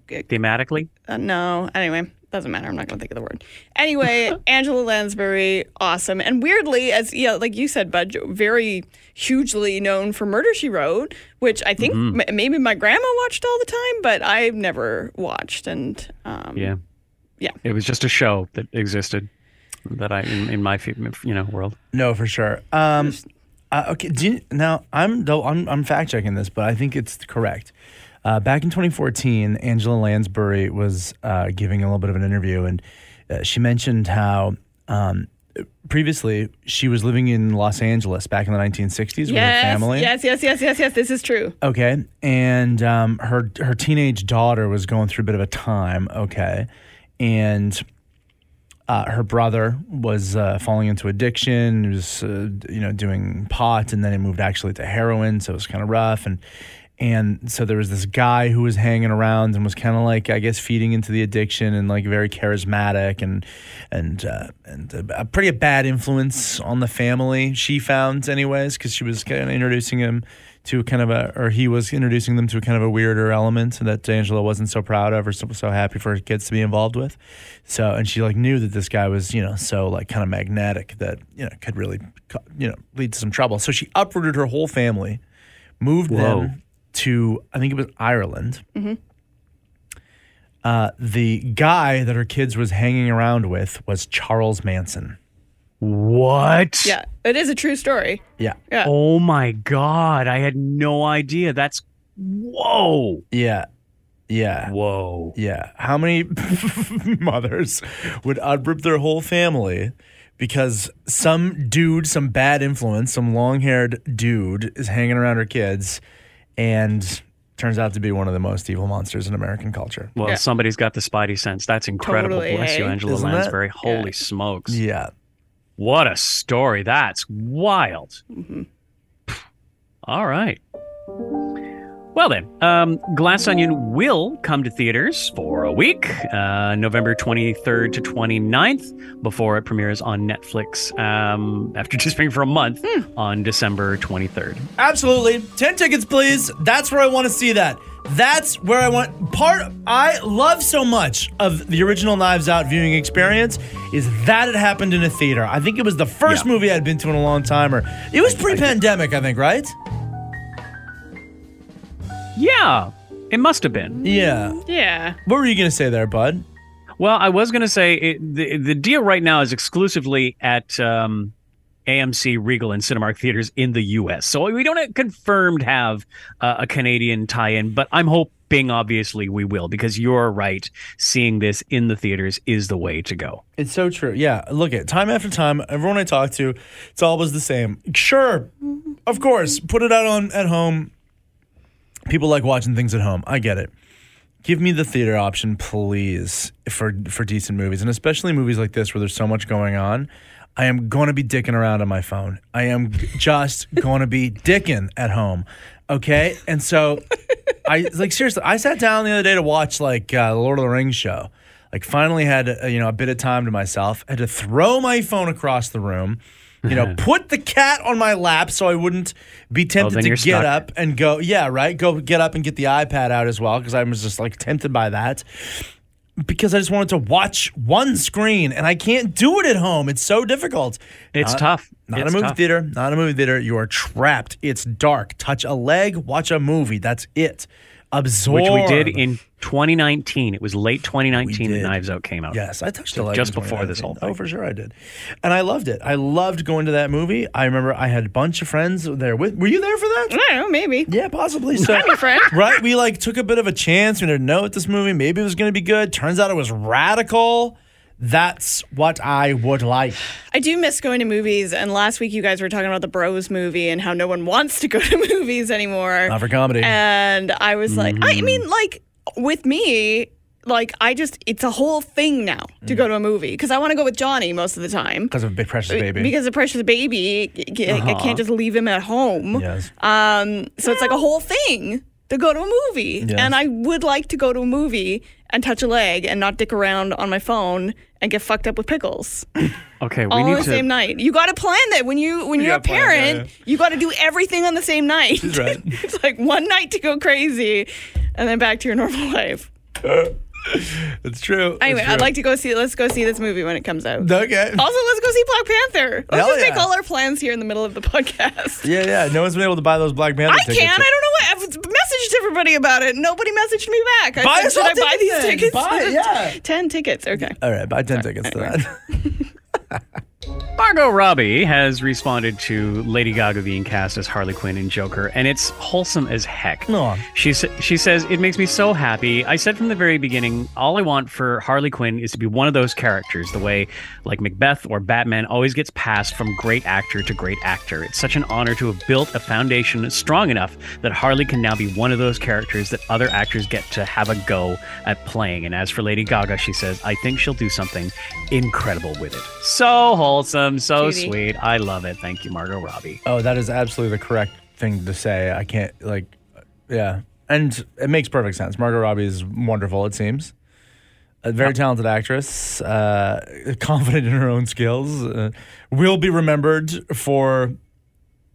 Thematically, Uh, no, anyway, doesn't matter. I'm not going to think of the word. Anyway, Angela Lansbury, awesome. And weirdly, as yeah, like you said, Bud, very hugely known for Murder She Wrote, which I think Mm-hmm. m- maybe my grandma watched all the time, but I've never watched. And um, yeah. Yeah. It was just a show that existed that I in, in my you know world. no, for sure. Um, uh, okay. Do you, now, I'm, though, I'm, I'm fact checking this, but I think it's correct. Uh, back in 2014, Angela Lansbury was uh, giving a little bit of an interview, and uh, she mentioned how um, previously she was living in Los Angeles back in the 1960s with her family. yes, yes, yes, yes, yes. This is true. Okay, and um, her her teenage daughter was going through a bit of a time. Okay, and uh, her brother was uh, falling into addiction. He was uh, you know doing pot, and then he moved actually to heroin. So it was kind of rough, and and so there was this guy who was hanging around and was kind of like I guess feeding into the addiction and like very charismatic and and uh, and a, a pretty bad influence on the family. She found anyways because she was kind of introducing him to kind of a or he was introducing them to kind of a weirder element that Angela wasn't so proud of or so, so happy for her kids to be involved with. So and she like knew that this guy was you know so like kind of magnetic that you know could really you know lead to some trouble. So she uprooted her whole family, moved Whoa. them to I think it was Ireland. Uh, the guy that her kids was hanging around with was Charles Manson. What? Yeah, it is a true story. Yeah, Yeah. Oh my god, I had no idea. That's whoa. yeah, yeah. Whoa. Yeah. How many mothers would uproot their whole family because some dude, some bad influence, some long haired dude is hanging around her kids and turns out to be one of the most evil monsters in American culture? Well, Yeah. somebody's got the spidey sense. That's incredible. Totally, Bless you. Angela Isn't Lansbury. that- Holy Yeah. smokes. Yeah. What a story. That's wild. Mm-hmm. All right. Well, then, um, Glass Onion will come to theaters for a week, uh, November 23rd to 29th, before it premieres on Netflix um, after just being for a month on December 23rd. Absolutely. 10 tickets, please. That's where I want to see that. That's where I want part I love so much of the original Knives Out viewing experience is that it happened in a theater. I think it was the first Yeah. movie I'd been to in a long time or it was pre-pandemic, I think, right? Yeah, it must have been. Yeah. Yeah. What were you going to say there, bud? Well, I was going to say it, the the deal right now is exclusively at um, AMC, Regal, and Cinemark theaters in the U.S. So we don't confirmed have uh, a Canadian tie-in, but I'm hoping obviously we will because you're right. Seeing this in the theaters is the way to go. It's so true. Yeah, look at time after time, everyone I talk to, it's always the same. Sure, of course, put it out on at home. People like watching things at home. I get it. Give me the theater option, please, for for decent movies, and especially movies like this where there's so much going on. I am going to be dicking around on my phone. I am just going to be dicking at home. Okay, and so I like seriously. I sat down the other day to watch like uh, the Lord of the Rings show. Like finally had uh, you know a bit of time to myself. had to throw my phone across the room. You know, put the cat on my lap so I wouldn't be oh, tempted then to get stuck. up and go. Yeah, right. Go get up and get the iPad out as well because I was just like tempted by that because I just wanted to watch one screen and I can't do it at home. It's so difficult. It's Not- tough. Not It's a movie tough. theater. Not a movie theater. You are trapped. It's dark. Touch a leg. Watch a movie. That's it. Absorb. Which we did in 2019. It was late 2019 that. Knives Out came out. Yes, I touched a leg Just before this 2019. whole Oh, for sure I did, and I loved it. I loved going to that movie. I remember I had a bunch of friends there with. Were you there for that? I don't know, maybe. Yeah, possibly. So, I'm your friend. right? We like took a bit of a chance. We didn't know what this movie maybe it was going to be good. Turns out it was radical. That's what I would like. I do miss going to movies. And last week you guys were talking about the Bros movie and how no one wants to go to movies anymore. Not for comedy. And I was like, I Mm-hmm. mean, like with me, like I just, it's a whole thing now Mm. to go to a movie because I want to go with Johnny most of the time. because of a big precious baby. Because of Precious Baby, I- I Uh-huh. can't just leave him at home. yes. Um, so it's like a whole thing to go to a movie. Yes. And I would like to go to a movie and touch a leg and not dick around on my phone and get fucked up with pickles Okay, we all on the to. same night. You got to plan that when you when You you're a gotta plan, yeah, parent, you got to do everything on the same night. She's right. it's like one night to go crazy and then back to your normal life. It's true. Anyway, I'd like to go see let's go see this movie when it comes out. Okay. Also, let's go see Black Panther. Let's Hell just make all our plans here in the middle of the podcast. Yeah, yeah. No one's been able to buy those Black Panther I tickets. can. I don't know what. I've messaged everybody about it. Nobody messaged me back. I Buy said, us should all I buy these tickets tickets? Buy it, yeah. Ten tickets. Okay. All right, buy 10 tickets to that. Margot Robbie has responded to Lady Gaga being cast as Harley Quinn in Joker, and it's wholesome as heck. Aw. She sa- she says it makes me so happy. I said from the very beginning, all I want for Harley Quinn is to be one of those characters, the way like Macbeth or Batman always gets passed from great actor to great actor. It's such an honor to have built a foundation strong enough that Harley can now be one of those characters that other actors get to have a go at playing. And as for Lady Gaga, she says, I think she'll do something incredible with it. So wholesome, so Cutie. sweet. I love it. Thank you, Margot Robbie. Oh, that is absolutely the correct thing to say. I can't, like, yeah. And it makes perfect sense. Margot Robbie is wonderful, it seems. A very talented actress, uh, confident in her own skills, uh, will be remembered for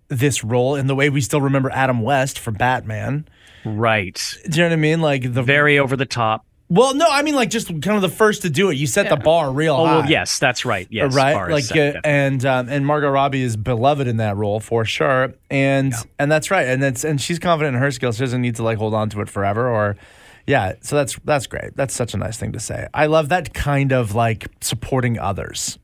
this role in the way we still remember Adam West for Batman. Right. Do you know what I mean? Like the Very over the top. Well, no, I mean like just kind of the first to do it. You set the bar real Oh, high. well, yes, that's right. Yes, right? Like, set, uh, and um, and Margot Robbie is beloved in that role for sure, and and that's right, and that's and she's confident in her skills. She doesn't need to like hold on to it forever, or yeah. So that's that's great. That's such a nice thing to say. I love that kind of like supporting others.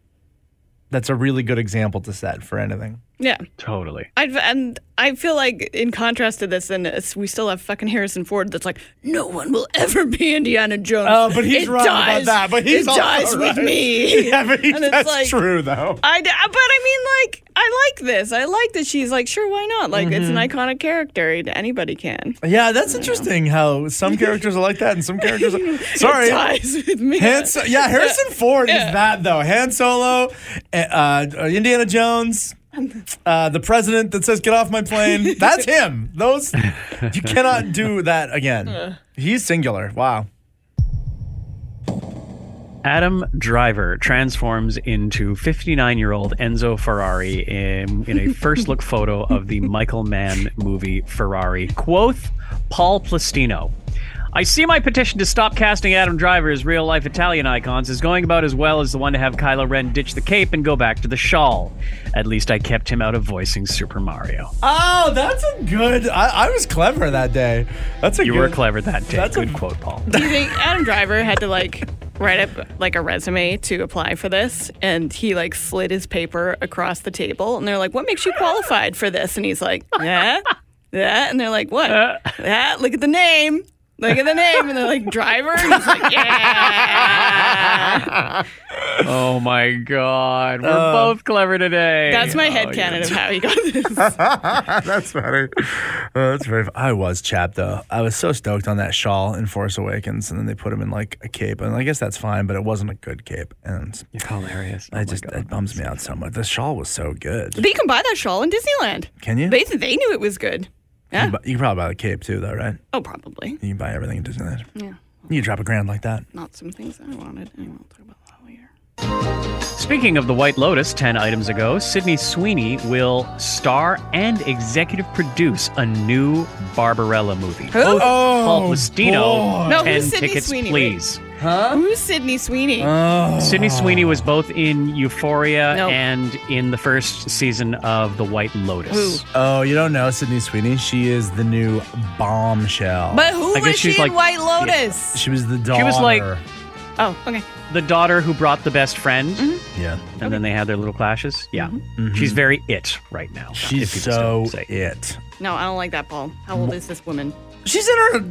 That's a really good example to set for anything. Yeah. totally. I and I feel like in contrast to this, and we still have fucking Harrison Ford. That's like, no one will ever be Indiana Jones. Oh, but he's It right about that, but he's it also dies with me. Yeah, but he, And it's that's like- true though. I, d- but I mean, like, I like this. I like that she's like, sure, why not? Like, it's Mm-hmm. an iconic character. Anybody can. Yeah, that's interesting. How some characters are like that, and some characters. Are, sorry, with me. Han So- yeah, Harrison Ford is that though. Han Solo, uh, uh, Indiana Jones, uh, the president that says "Get off my plane." That's him. Those you cannot do that again. He's singular. Wow. Adam Driver transforms into 59 year old Enzo Ferrari in, in a first look photo of the Michael Mann movie Ferrari. Quoth Pol Plastino. I see my petition to stop casting Adam Driver as real life Italian icons is going about as well as the one to have Kylo Ren ditch the cape and go back to the shawl. At least I kept him out of voicing Super Mario. Oh, that's a good. I, I was clever that day. That's a You good, were clever that day. That's a- Good quote, Pol. Do you think Adam Driver had to like write up like a resume to apply for this? And he like slid his paper across the table, and they're like, "What makes you qualified for this?" And he's like, yeah that," and they're like, "What? Uh. That? Look at the name." Look at the name, and they're like driver. And he's like, yeah. Oh my God. We're Uh, both clever today. That's my Oh, head canon of how he got this. that's funny. Oh, that's very. I was chapped though. I was so stoked on that shawl in Force Awakens, and then they put him in like a cape, and I guess that's fine, but it wasn't a good cape, and You're hilarious. Oh I my just God. it bums me out so much. The shawl was so good. But you can buy that shawl in Disneyland. Can you? They they knew it was good. Yeah. You, bu- you can probably buy the cape too, though, right? Oh, probably. You can buy everything at Disneyland. Yeah. You drop a grand like that. Not some things I wanted. Anyway, we'll talk about that later. Speaking of the White Lotus, 10 items ago, Sydney Sweeney will star and executive produce a new Barbarella movie. Who? Both Oh, Pol Plastino, No, 10 who's Sydney tickets, Sweeney? please. Who's Sydney Sweeney? Oh. Sydney Sweeney was both in Euphoria Nope. and in the first season of The White Lotus. Who? Oh, you don't know Sydney Sweeney? She is the new bombshell. but who I guess was she she's in like- White Lotus? she was the daughter. She was like- Oh, okay. The daughter who brought the best friend, Mm-hmm. yeah. and then they had their little clashes. Yeah. She's very it right now. She's if people so say. it. No, I don't like that, Pol. How old is this woman? She's in her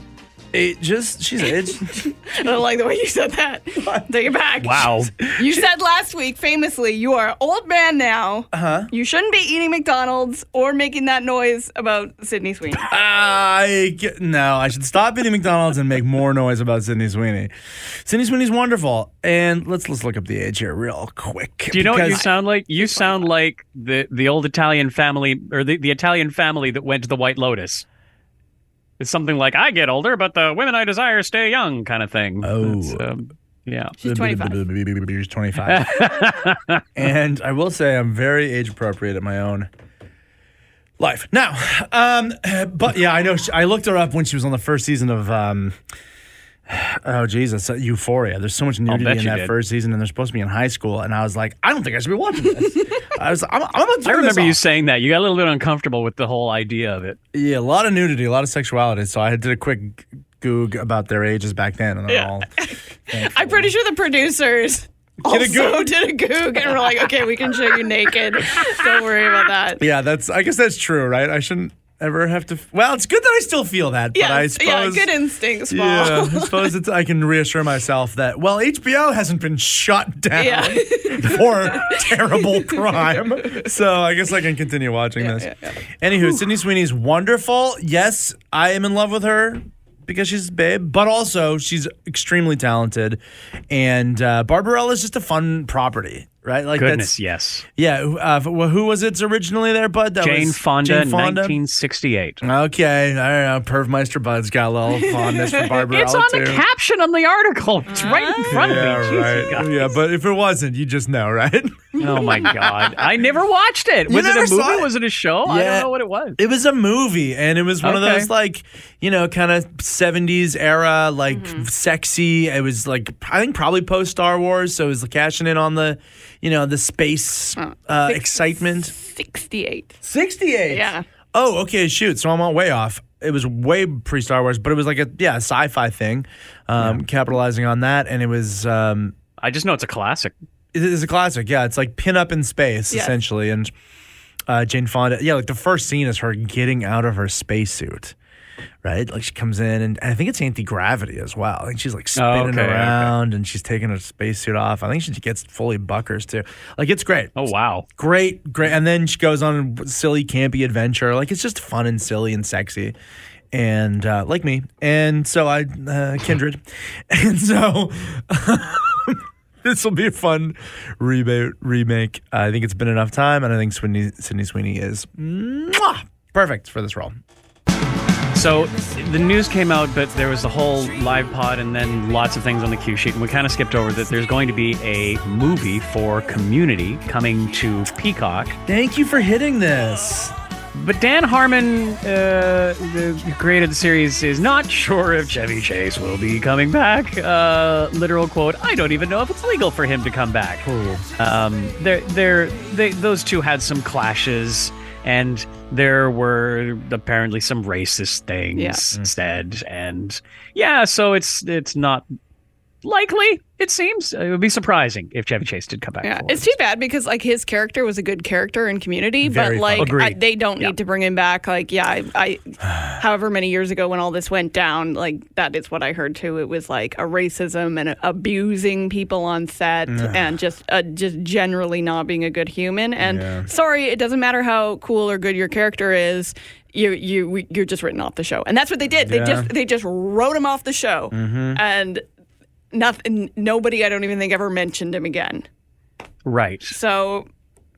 ages. She's aged. I don't like the way you said that. Take it back. Wow. You said last week famously, you are an old man now. Uh Uh-huh. You shouldn't be eating McDonald's or making that noise about Sydney Sweeney. I get, no, I should stop eating McDonald's and make more noise about Sydney Sweeney. Sydney Sweeney's wonderful, and let's let's look up the age here real quick. Do you know what you sound like? You sound like the the old Italian family or the, the Italian family that went to the White Lotus. It's something like I get older, but the women I desire stay young, kind of thing. Oh. Um, yeah. She's 25. She's 25. and I will say I'm very age appropriate at my own life. Now, um, but yeah, I know. She, I looked her up when she was on the first season of. Um, Oh Jesus! Euphoria. There's so much nudity in that did. first season, and they're supposed to be in high school. And I was like, I don't think I should be watching this. I was, I'm, I'm gonna I remember you saying that. You got a little bit uncomfortable with the whole idea of it. Yeah, a lot of nudity, a lot of sexuality. So I did a quick goog about their ages back then, and they're Yeah. all. I'm pretty sure the producers a also goog. did a goog and were like, okay, we can show you naked. Don't worry about that. Yeah, that's. I guess that's true, right? I shouldn't ever have to. Well, it's good that I still feel that, but I suppose. yeah, good instincts, Pol. Yeah, I suppose it's, I can reassure myself that well, HBO hasn't been shut down Yeah. for terrible crime, so I guess I can continue watching this. Anywho, Sydney Sweeney's wonderful. Yes, I am in love with her because she's a babe, but also she's extremely talented, and uh, Barbarella is just a fun property, right? Like Goodness, yes. yeah. Uh, who was it originally there, Bud? That Jane was Fonda, Jane Fonda. 1968. Okay, I don't know. Pervmeister Bud's got a little fondness for Barbarella It's on too. the caption on the article. It's right in front yeah, of me. Jeez, right. Yeah, but if it wasn't, you just know, right? Oh my god! I never watched it. Was it a movie? it? Was it a show? I don't know what it was. It was a movie, and it was one of those like you know kind of '70s era, like Mm-hmm. sexy. It was like I think probably post Star Wars, so it was like, cashing in on the you know the space uh, six- excitement. 68. '68. Yeah. Oh, okay. Shoot. So I'm on way off. It was way pre Star Wars, but it was like a yeah sci-fi thing, um, capitalizing on that, and it was. Um, I just know it's a classic. it is a classic. Yeah, it's like pin up in space Yes. essentially, and uh, Jane Fonda. Yeah, like the first scene is her getting out of her spacesuit, right? Like she comes in, and I think it's anti gravity as well. I think she's like spinning Oh, okay, okay. around, and she's taking her spacesuit off. I think she gets fully buckers too. Like it's great. Oh wow! Great, great. And then she goes on a silly, campy adventure. Like it's just fun and silly and sexy. And uh, like me. And so I, uh, kindred. and so this will be a fun reboot, remake. I think it's been enough time. And I think Sydney, Sydney Sweeney is mwah, perfect for this role. So the news came out, but there was the whole live pod and then lots of things on the cue sheet, and we kind of skipped over that. There's going to be a movie for Community coming to Peacock. Thank you for hitting this. But Dan Harmon, uh, the, created the series, is not sure if Chevy Chase will be coming back. Uh, literal quote: "I don't even know if it's legal for him to come back." Um, they're, they're, they, those two had some clashes, and there were apparently some racist things Yeah. Mm. said, and yeah, so it's it's not likely. It seems it would be surprising if Chevy Chase did come back. Yeah, it's too bad because like his character was a good character in Community, Very but like. I, they don't Yeah. need to bring him back. Like, yeah, I, I, however many years ago when all this went down, like that is what I heard too. It was like a racism and abusing people on set and just uh, just generally not being a good human. And Yeah. sorry, it doesn't matter how cool or good your character is. You you you're just written off the show, and that's what they did. They Yeah. just they just wrote him off the show, and nothing. Nobody, I don't even think ever mentioned him again. right. So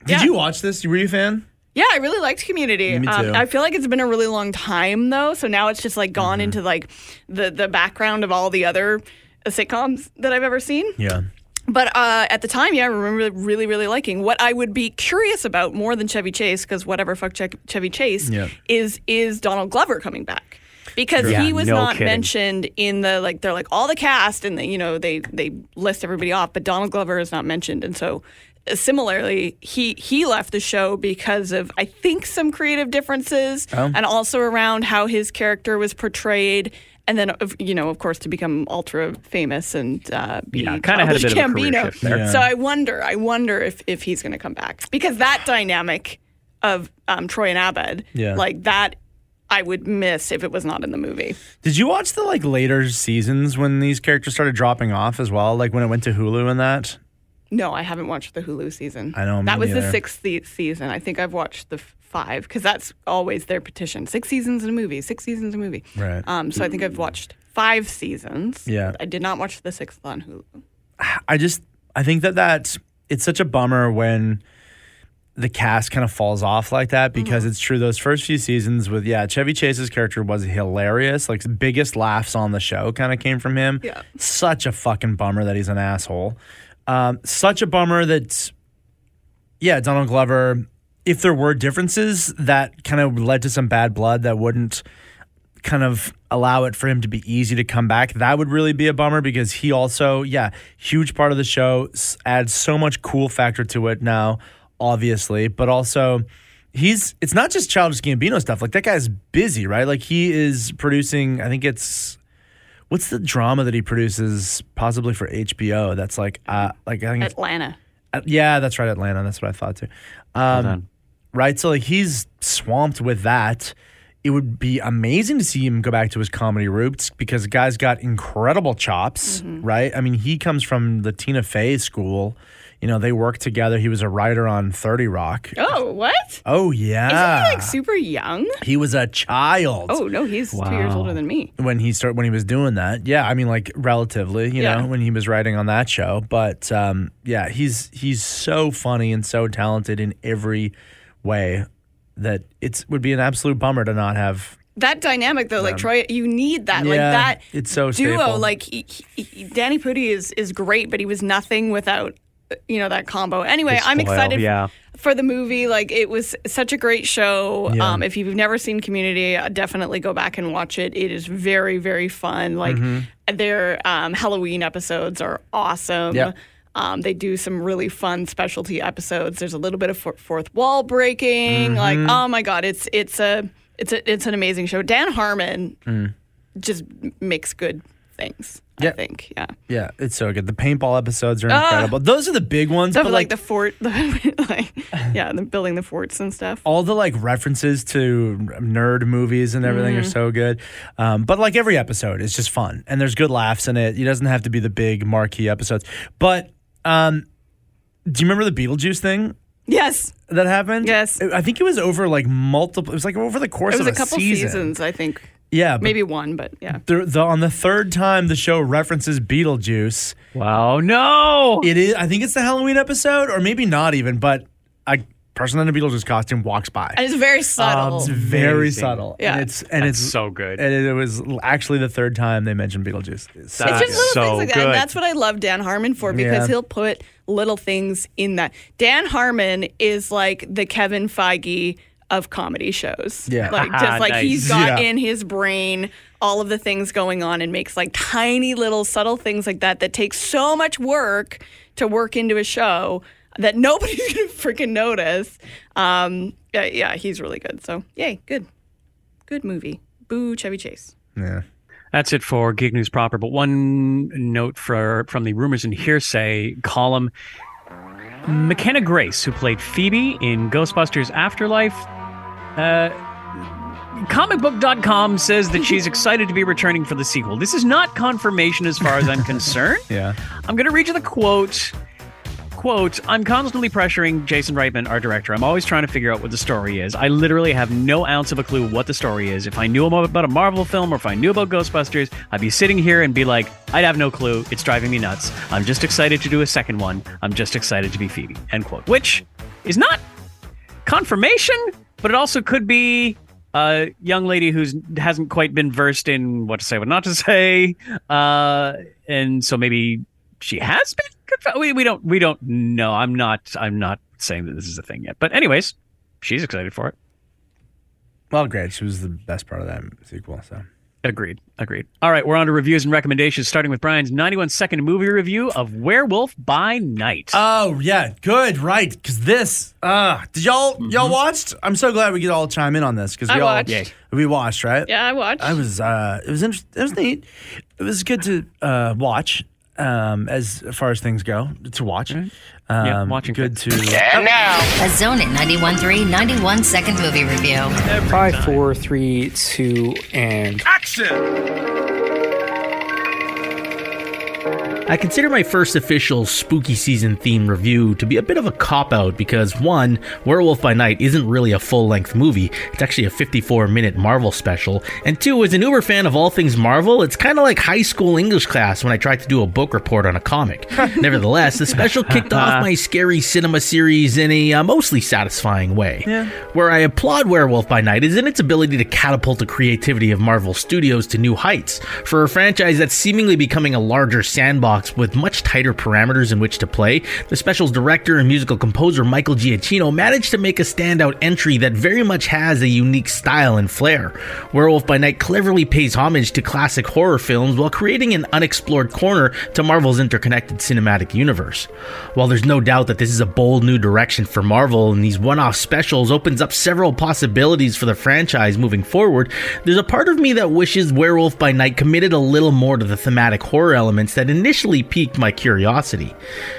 Did Yeah. you watch this? Were you a fan? yeah, I really liked Community. Me Um, too. I feel like it's been a really long time though, so now it's just like Mm-hmm. gone into like the the background of all the other uh, sitcoms that I've ever seen. Yeah. But uh, at the time, yeah, I remember really, really liking. What I would be curious about more than Chevy Chase, because whatever fuck Che- Chevy Chase, Yeah. is is Donald Glover coming back? Because Yeah, he was no not kidding. mentioned in the like they're like all the cast and the, you know they they list everybody off, but Donald Glover is not mentioned, and so uh, similarly he he left the show because of I think some creative differences Oh. and also around how his character was portrayed. And then, you know, of course, to become ultra famous and uh, be Yeah, kinda had a bit of a shift there. Yeah. So I wonder, I wonder if if he's going to come back because that dynamic of um, Troy and Abed, Yeah. like that, I would miss if it was not in the movie. Did you watch the like later seasons when these characters started dropping off as well? Like when it went to Hulu and that? No, I haven't watched the Hulu season. I know, that was the sixth season. I think I've watched the five because that's always their petition: six seasons in a movie, six seasons in a movie. Right. Um. So I think I've watched five seasons. Yeah. I did not watch the sixth on Hulu. I just I think that that it's such a bummer when the cast kind of falls off like that because Mm-hmm. it's true those first few seasons with yeah Chevy Chase's character was hilarious like biggest laughs on the show kind of came from him Yeah. such a fucking bummer that he's an asshole um, such a bummer that yeah Donald Glover if there were differences that kind of led to some bad blood that wouldn't kind of allow it for him to be easy to come back. That would really be a bummer because he also, yeah, huge part of the show adds so much cool factor to it now, obviously, but also he's it's not just childish Gambino stuff. Like that guy's busy, right? Like he is producing, I think it's what's the drama that he produces possibly for HBO that's like uh like I think Atlanta. uh, yeah, that's right Atlanta. That's what I thought too. Um, right? So like he's swamped with that. It would be amazing to see him go back to his comedy roots because the guy's got incredible chops, right? I mean, he comes from the Tina Fey school. You know, they worked together. He was a writer on 30 Rock. Oh, what? Oh yeah. Isn't he like super young? he was a child Oh no, he's two years older than me. when he started when he was doing that. Yeah, I mean like relatively, you Yeah. know, when he was writing on that show. But um, yeah, he's he's so funny and so talented in every way that it would be an absolute bummer to not have. That dynamic though, like Troy, you need that. like that it's so duo. staple. Like he, he- Danny Pudi is is great, but he was nothing without you know that combo. Anyway, They I'm excited yeah. for the movie. Like it was such a great show. Yeah. Um, if you've never seen Community, uh, definitely go back and watch it. It is very very fun. Like Mm-hmm. their um, Halloween episodes are awesome. Yeah. Um, they do some really fun specialty episodes. There's a little bit of fourth wall breaking. Like, Mm-hmm. oh my god, it's it's a it's a it's an amazing show. Dan Harmon just makes good things. I Mm. Think, yeah. Yeah, it's so good. The paintball episodes are Ah. incredible. Those are the big ones. Stuff but like, like, the fort, the, like yeah, the building the forts and stuff. all the like references to nerd movies and everything Mm-hmm. are so good. Um, but like every episode is just fun and there's good laughs in it. It doesn't have to be the big marquee episodes. But um, do you remember the Beetlejuice thing Yes, that happened? Yes. I think it was over like multiple. It was like over the course it was of a couple season. seasons, I think. Yeah, but Maybe one, but yeah. The, the, on the third time the show references Beetlejuice, Wow, no. it is. I think it's the Halloween episode, or maybe not even. But a person in a Beetlejuice costume walks by. And it's very subtle. It's very Amazing. subtle. Yeah. and it's and That's it's so good. And it, was actually the third time they mentioned Beetlejuice. It's That- it's just little so things like that. good. And that's what I love Dan Harmon for because Yeah. he'll put little things in that. Dan Harmon is like the Kevin Feige of comedy shows. Yeah. Like just like Nice. he's got Yeah. in his brain all of the things going on and makes like tiny little subtle things like that that takes so much work to work into a show that nobody's gonna freaking notice. Um, yeah, yeah, he's really good. So yay, good, good movie. Boo, Chevy Chase. yeah. That's it for Geek News proper. But one note for from the rumors and hearsay column: McKenna Grace, who played Phoebe in Ghostbusters Afterlife. Uh, comicbook.com says that she's excited to be returning for the sequel. This is not confirmation as far as I'm concerned. Yeah. I'm going to read you the quote. Quote, I'm constantly pressuring Jason Reitman, our director. I'm always trying to figure out what the story is. I literally have no ounce of a clue what the story is. If I knew about a Marvel film or if I knew about Ghostbusters, I'd be sitting here and be like, I'd have no clue. It's driving me nuts. I'm just excited to do a second one. I'm just excited to be Phoebe. End quote. Which is not confirmation, but it also could be a young lady who's hasn't quite been versed in what to say, what not to say, uh, and so maybe she has been. Conf- we we don't we don't know. I'm not I'm not saying that this is a thing yet, but anyways, she's excited for it. Well, great. She was the best part of that sequel. So Agreed. Agreed. All right, we're on to reviews and recommendations, starting with Brian's 91 second movie review of Werewolf by Night. Oh yeah, good, right? Because this, uh, did y'all Mm-hmm. y'all watched? I'm so glad we could all chime in on this because we I all watched. Yay. we watched, right? Yeah, I watched. I was uh, it was interesting. It was neat. It was good to uh, watch. Um, as far as things go, to watch. Um, Yeah, watching good to. A Zone at 91.3 91 second movie review. Five, four, three, two, and I consider my first official spooky season theme review to be a bit of a cop out because one, Werewolf by Night isn't really a full length movie, it's actually a 54 minute Marvel special, and two, as an uber fan of all things Marvel, it's kind of like high school English class when I tried to do a book report on a comic. Nevertheless, the special kicked off my scary cinema series in a uh, mostly satisfying way. Where I applaud Werewolf by Night is in its ability to catapult the creativity of Marvel Studios to new heights for a franchise that's seemingly becoming a larger sandbox with much tighter parameters in which to play. The special's director and musical composer Michael Giacchino managed to make a standout entry that very much has a unique style and flair. Werewolf by Night cleverly pays homage to classic horror films while creating an unexplored corner to Marvel's interconnected cinematic universe. While there's no doubt that this is a bold new direction for Marvel and these one-off specials opens up several possibilities for the franchise moving forward, there's a part of me that wishes Werewolf by Night committed a little more to the thematic horror elements that initially piqued my curiosity.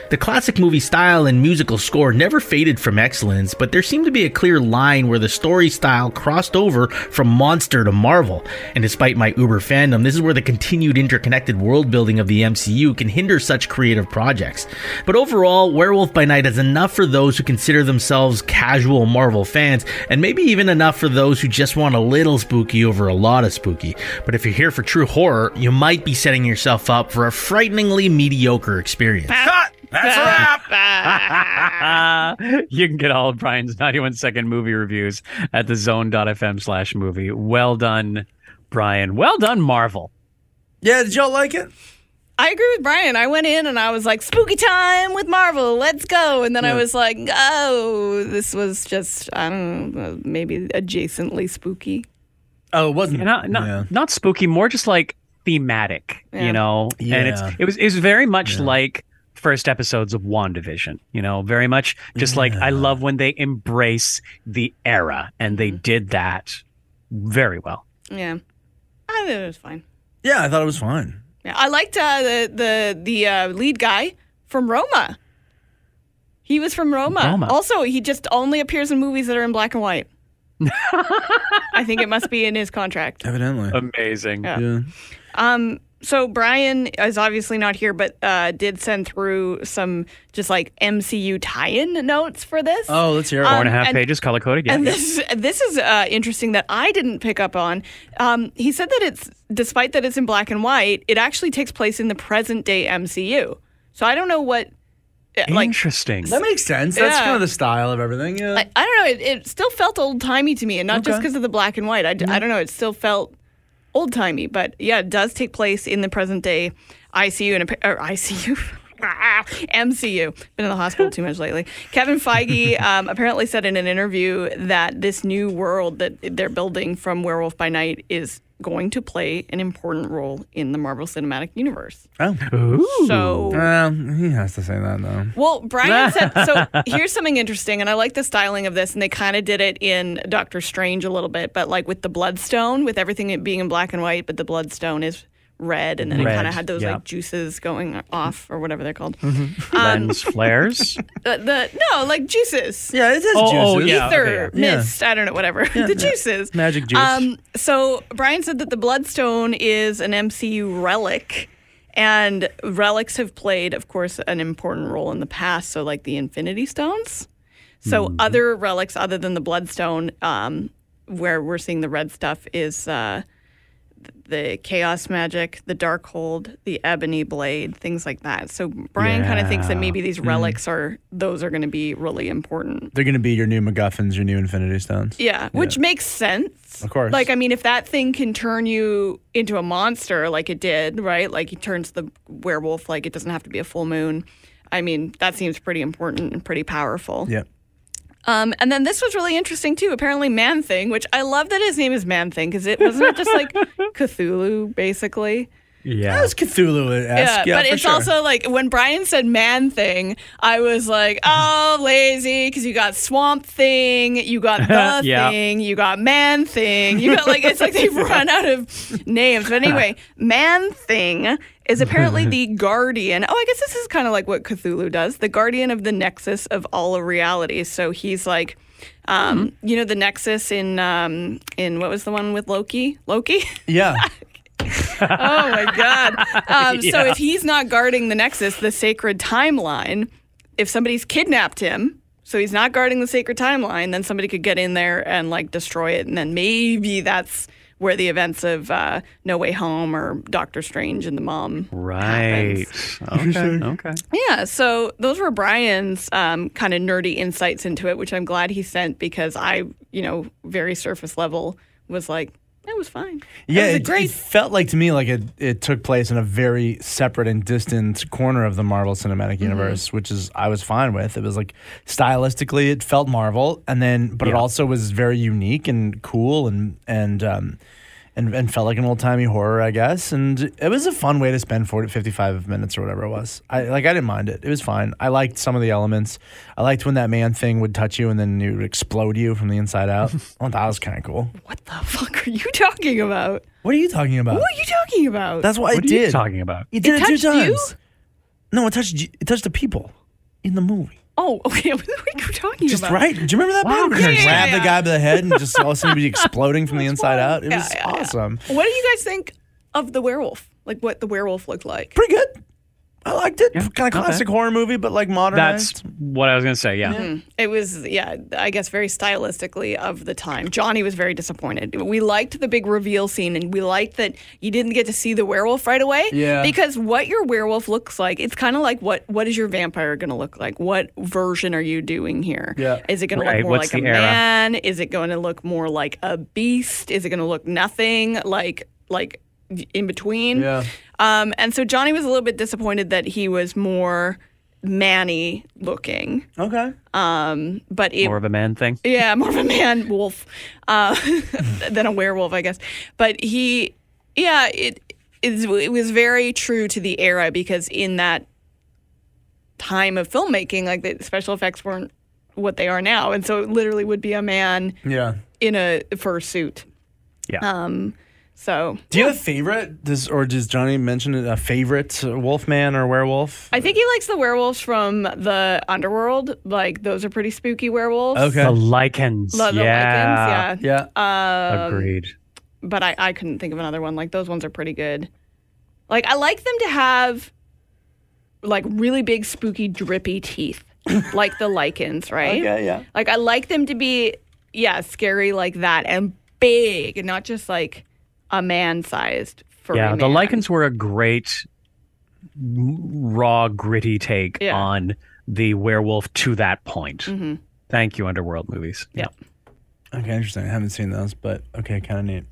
The classic movie style and musical score never faded from excellence, but there seemed to be a clear line where the story style crossed over from monster to Marvel. And despite my uber fandom, this is where the continued interconnected world building of the MCU can hinder such creative projects. But overall, Werewolf by Night is enough for those who consider themselves casual Marvel fans, and maybe even enough for those who just want a little spooky over a lot of spooky. But if you're here for true horror, you might be setting yourself up for a frighteningly mediocre experience. That's a wrap. you can get all of Brian's 91 second movie reviews at the zone.fm slash movie. Well done, Brian. Well done, Marvel. Yeah, did y'all like it? I agree with Brian. I went in and I was like, spooky time with Marvel, let's go. And then I was like, oh, this was just, I don't know, maybe adjacently spooky. Oh, it wasn't. Yeah, not not, yeah. not spooky, more just like thematic, Yeah. you know. And it's it was it was very much like first episodes of WandaVision, you know, very much just like I love when they embrace the era and they did that very well. Yeah. I thought it was fine. Yeah, I thought it was fine. Yeah. I liked uh, the, the, the uh, lead guy from Roma. He was from Roma. Roma. Also, he just only appears in movies that are in black and white. I think it must be in his contract. Evidently. Amazing. Yeah. yeah. Um, so Brian is obviously not here, but uh, did send through some just like MCU tie-in notes for this. Oh, let's hear it. Four Um, half and- pages, color coded. Yeah. and this this is uh, interesting that I didn't pick up on. Um, he said that it's despite that it's in black and white, it actually takes place in the present day MCU. So I don't know what uh, like. Interesting. that makes sense. That's Yeah. kind of the style of everything. Yeah. I, I don't know. It, it still felt old timey to me, and not just because of the black and white. I, I don't know. It still felt old timey, but yeah, it does take place in the present day ICU and or ICU. MCU. Been in the hospital too much lately. Kevin Feige um, apparently said in an interview that this new world that they're building from Werewolf by Night is going to play an important role in the Marvel Cinematic Universe. oh. So Well, he has to say that though. well, Brian said so. Here's something interesting, and I like the styling of this, and they kind of did it in Doctor Strange a little bit, but like with the Bloodstone, with everything being in black and white, but the Bloodstone is red, and then it kind of had those yeah. like juices going off or whatever they're called. Lens flares. The, the no, like juices. Yeah, it says Oh, oh, yeah. Ether, okay, yeah. mist, I don't know, whatever. the juices. Magic juice. Um, so Brian said that the Bloodstone is an MCU relic, and relics have played, of course, an important role in the past. So, like the Infinity Stones. So, other relics other than the Bloodstone, um, where we're seeing the red stuff, is uh, the Chaos Magic, the Darkhold, the Ebony Blade, things like that. So, Brian kind of thinks that maybe these mm. relics are those are going to be really important. They're going to be your new MacGuffins, your new Infinity Stones. Yeah, which makes sense. Of course. Like, I mean, if that thing can turn you into a monster like it did, right? Like, it turns the werewolf, like, it doesn't have to be a full moon. I mean, that seems pretty important and pretty powerful. Yeah. Um, and then this was really interesting, too. Apparently, Man Thing, which I love that his name is Man Thing because it wasn't it just like Cthulhu, basically? Yeah, that was Cthulhu. Yeah, Yeah, but for it's sure. also like when Brian said man thing, I was like, oh, lazy, because you got swamp thing, you got the Yeah. thing, you got man thing, you got like, it's like they've run out of names. But anyway, man thing is apparently the guardian. Oh, I guess this is kind of like what Cthulhu does the guardian of the nexus of all of reality. So he's like, um, Mm-hmm. you know, the nexus in um, in what was the one with Loki? Loki? Yeah. Oh my god! Um, So if he's not guarding the Nexus, the sacred timeline, if somebody's kidnapped him, so he's not guarding the sacred timeline, then somebody could get in there and like destroy it, and then maybe that's where the events of uh, No Way Home or Doctor Strange and the Mom. Right. happens. Okay. Okay. Yeah, so those were Brian's um, kind of nerdy insights into it, which I'm glad he sent because I, you know, very surface level was like, that was fine. Yeah, was it, great it felt like to me like it, it took place in a very separate and distant corner of the Marvel Cinematic Mm-hmm. Universe, which is I was fine with. It was like stylistically it felt Marvel, and then but it also was very unique and cool and and um and, and felt like an old timey horror, I guess. And it was a fun way to spend 40, 55 minutes or whatever it was. I like I didn't mind it. It was fine. I liked some of the elements. I liked when that man thing would touch you and then it would explode you from the inside out. oh, that was kind of cool. What the fuck are you talking about? What are you talking about? What are you talking about? That's what, What I are did. you talking about? You did It it, two touched you? times. No, it touched you- it touched the people in the movie. Oh, okay. What are you talking Just about? right. Do you remember that Wow, part? Where yeah, yeah, grabbed yeah. the guy by the head and just all of a sudden be exploding from the inside out. It was awesome. What do you guys think of the werewolf? Like what the werewolf looked like? Pretty good. I liked it. Yeah, kind of classic bad. horror movie, but like modern. That's what I was going to say. Yeah. Mm. It was, yeah, I guess very stylistically of the time. Johnny was very disappointed. We liked the big reveal scene and we liked that you didn't get to see the werewolf right away. Yeah. Because what your werewolf looks like, it's kind of like what what is your vampire going to look like? What version are you doing here? Yeah. Is it going to Right, look more what's like a era? man? Is it going to look more like a beast? Is it going to look nothing like like in between. Yeah. Um, and so Johnny was a little bit disappointed that he was more manny looking. Okay. Um, but it, More of a man thing. yeah, more of a man wolf uh, than a werewolf, I guess. But he, yeah, it is. It was very true to the era because in that time of filmmaking, like the special effects weren't what they are now, and so it literally would be a man Yeah. in a fursuit. Yeah. Um, so Do you have a favorite? Does or does Johnny mention a favorite Wolfman or werewolf? I think he likes the werewolves from the underworld. Like those are pretty spooky werewolves. Okay. The Lycans. Love the yeah. Lycans, yeah. Yeah. Um, Agreed. but I, I couldn't think of another one. Like those ones are pretty good. Like I like them to have like really big spooky drippy teeth. like the Lycans, right? Okay, yeah. Like I like them to be yeah, scary like that and big and not just like a man sized for Yeah, the Lycans were a great raw, gritty take Yeah. on the werewolf to that point. hmm Thank you, Underworld movies. Yeah. Okay, interesting. I haven't seen those, but okay, kind of neat.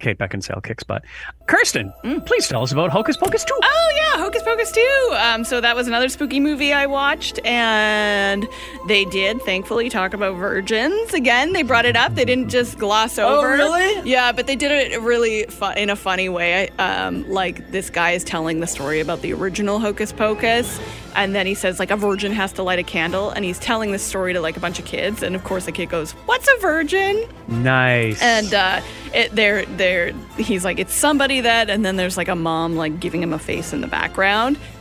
Kate Beckinsale kicks butt. Kirsten, please tell us about Hocus Pocus 2. Oh yeah, Hocus Pocus 2. Um, so that was another spooky movie I watched, and they did thankfully talk about virgins again. They brought it up. They didn't just gloss over. Oh, really? Yeah, but they did it really fu- in a funny way. Um, like this guy is telling the story about the original Hocus Pocus, and then he says like a virgin has to light a candle, and he's telling this story to like a bunch of kids, and of course the kid goes, "What's a virgin?" Nice. and uh, it, they're they're he's like it's somebody that and then there's like a mom like giving him a face in the background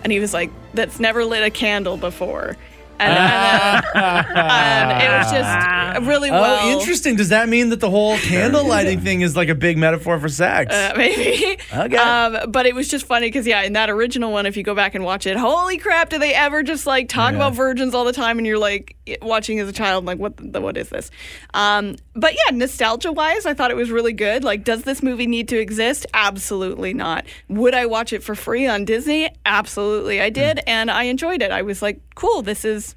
and he was like that's never lit a candle before and, and, and it was just really well oh, interesting. Does that mean that the whole candle lighting thing is like a big metaphor for sex? uh, maybe. Okay. Um, but it was just funny because yeah, in that original one, if you go back and watch it, holy crap, do they ever just like talk Yeah. about virgins all the time? And you're like watching as a child, like what the, what is this? Um, but yeah, nostalgia wise, I thought it was really good. Like, does this movie need to exist? Absolutely not. Would I watch it for free on Disney? Absolutely, I did, and I enjoyed it. I was like, cool, this is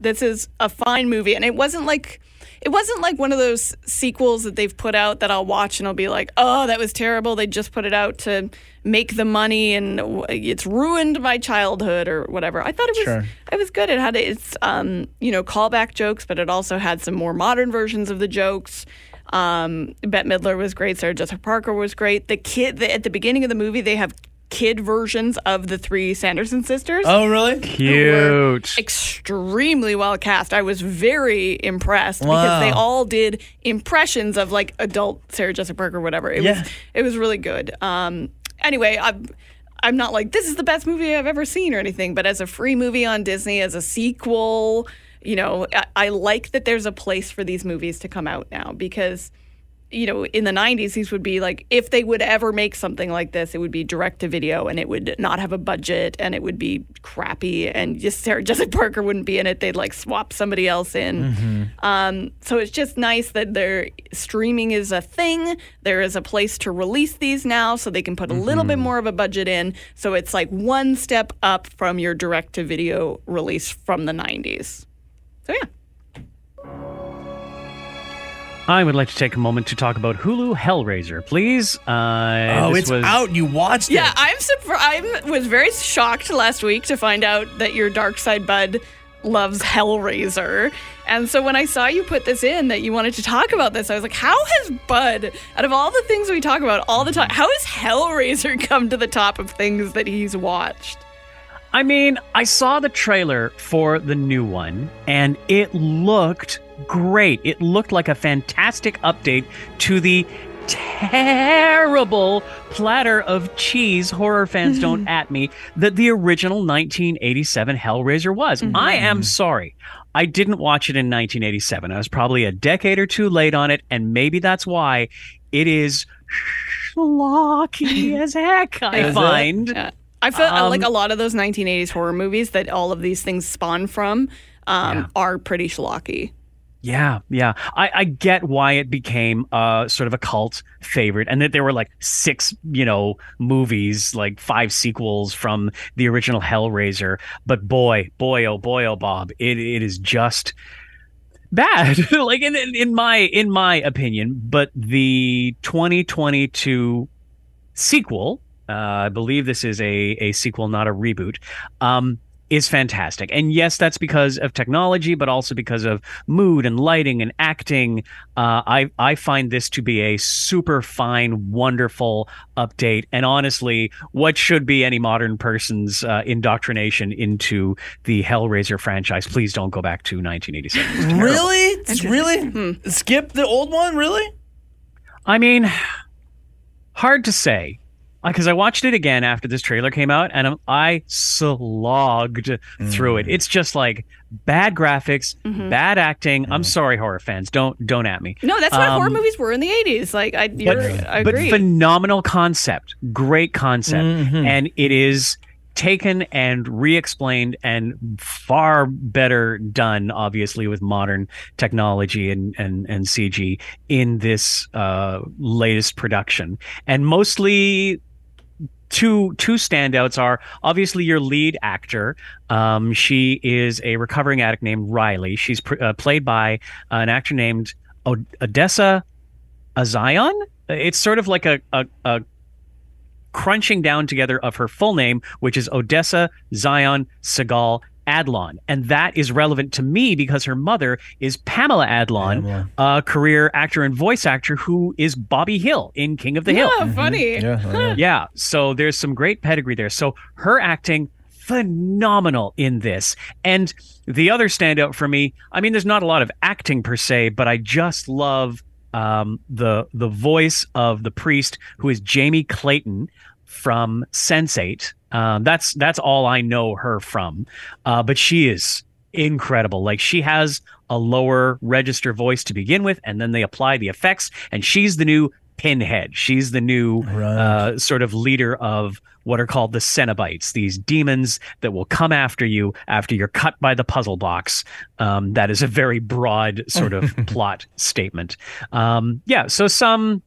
this is a fine movie, and it wasn't like. It wasn't like one of those sequels that they've put out that I'll watch and I'll be like, "Oh, that was terrible. They just put it out to make the money and it's ruined my childhood or whatever." I thought it was Sure. it was good. It had its um, you know, callback jokes, but it also had some more modern versions of the jokes. Um, Bette Midler was great. Sarah Jessica Parker was great. The kid the, at the beginning of the movie, they have kid versions of the three Sanderson sisters oh, really? Cute. extremely well cast. I was very impressed Wow. because they all did impressions of like adult Sarah Jessica Parker, whatever. It Yeah. was it was really good. Um, anyway, I'm I'm not like this is the best movie I've ever seen or anything, but as a free movie on Disney, as a sequel, you know, I, I like that there's a place for these movies to come out now because you know, in the 90s, these would be like, if they would ever make something like this, it would be direct to video and it would not have a budget and it would be crappy and just Sarah Jessica Parker wouldn't be in it. They'd like swap somebody else in. Um, so it's just nice that their streaming is a thing. There is a place to release these now so they can put a little bit more of a budget in. So it's like one step up from your direct to video release from the 90s. So yeah. I would like to take a moment to talk about Hulu Hellraiser, please. Uh, Oh, this it's was, out. You watched Yeah, it. Yeah, I'm surprised. I was very shocked last week to find out that your Dark Side Bud loves Hellraiser. And so when I saw you put this in that you wanted to talk about this, I was like, how has Bud, out of all the things we talk about all the time, how has Hellraiser come to the top of things that he's watched? I mean, I saw the trailer for the new one, and it looked great. It looked like a fantastic update to the terrible platter of cheese horror fans don't at me that the original 1987 Hellraiser was. I am sorry. I didn't watch it in 1987. I was probably a decade or two late on it, and maybe that's why it is schlocky as heck, I Is find. Yeah. I feel Um, like a lot of those 1980s horror movies that all of these things spawn from um, Yeah. are pretty schlocky. Yeah, yeah. I, I get why it became uh sort of a cult favorite and that there were like six, you know, movies, like five sequels from the original Hellraiser. But boy, boy, oh boy, oh Bob, it it is just bad. like in, in in my in my opinion. But the 2022 sequel, uh, I believe this is a, a sequel, not a reboot, um, is fantastic. And yes, that's because of technology, but also because of mood and lighting and acting. Uh, I, I find this to be a super fine, wonderful update. And honestly, what should be any modern person's uh, indoctrination into the Hellraiser franchise? Please don't go back to 1987. It's. Really? It's really? Skip the old one? Really? I mean, hard to say because I watched it again after this trailer came out and um, I slogged through it. It's just like bad graphics, bad acting. I'm sorry, horror fans. Don't don't at me. No, that's what horror Um, movies were in the 80s. Like, I, you're, I but phenomenal concept, great concept, Mm-hmm. and it is taken and re-explained and far better done obviously with modern technology and and, and cg in this uh, latest production and mostly two two standouts are obviously your lead actor. Um, she is a recovering addict named Riley. She's pr- uh, played by an actor named o- Odessa A'zion. It's sort of like a, a, a crunching down together of her full name, which is Odessa Zion Segal Adlon. And that is relevant to me because her mother is Pamela Adlon, Pamela. a career actor and voice actor who is Bobby Hill in King of the Hill. yeah, funny. Yeah. I know. Yeah, so there's some great pedigree there. So her acting phenomenal in this. And the other standout for me, I mean there's not a lot of acting per se, but I just love um, the the voice of the priest who is Jamie Clayton from Sense8. Um, that's that's all I know her from. Uh, but she is incredible. Like she has a lower register voice to begin with, and then they apply the effects, and she's the new pinhead. She's the new Right. uh, sort of leader of what are called the Cenobites, these demons that will come after you after you're cut by the puzzle box. Um, that is a very broad sort of plot statement. Um, yeah, so some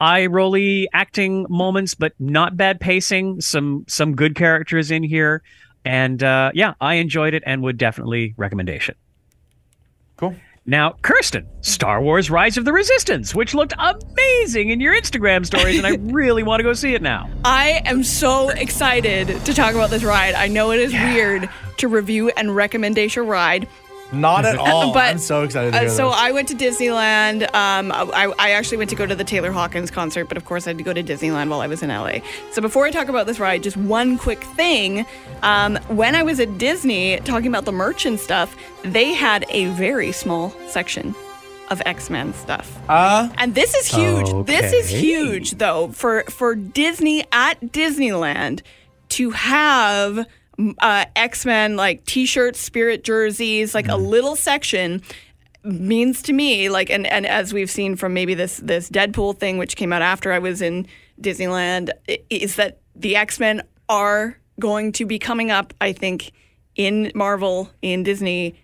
eye rolly acting moments, but not bad pacing. Some some good characters in here, and uh, yeah, I enjoyed it and would definitely recommendation. Cool. Now, Kirsten, Star Wars Rise of the Resistance, which looked amazing in your Instagram stories, and I really want to go see it now. I am so excited to talk about this ride. I know it is weird to review and recommendation a ride. Not at all. But- I'm so excited to Uh, so. I went to Disneyland. Um, I, I actually went to go to the Taylor Hawkins concert, but of course I had to go to Disneyland while I was in LA. So before I talk about this ride, just one quick thing. Um, when I was at Disney talking about the merch and stuff, they had a very small section of X Men stuff. Uh, And this is huge. This is huge though for for Disney at Disneyland to have uh, X Men like T-shirts, Spirit jerseys, like a little section means to me like and and as we've seen from maybe this this Deadpool thing which came out after I was in Disneyland is that the X-Men are going to be coming up I think in Marvel in Disney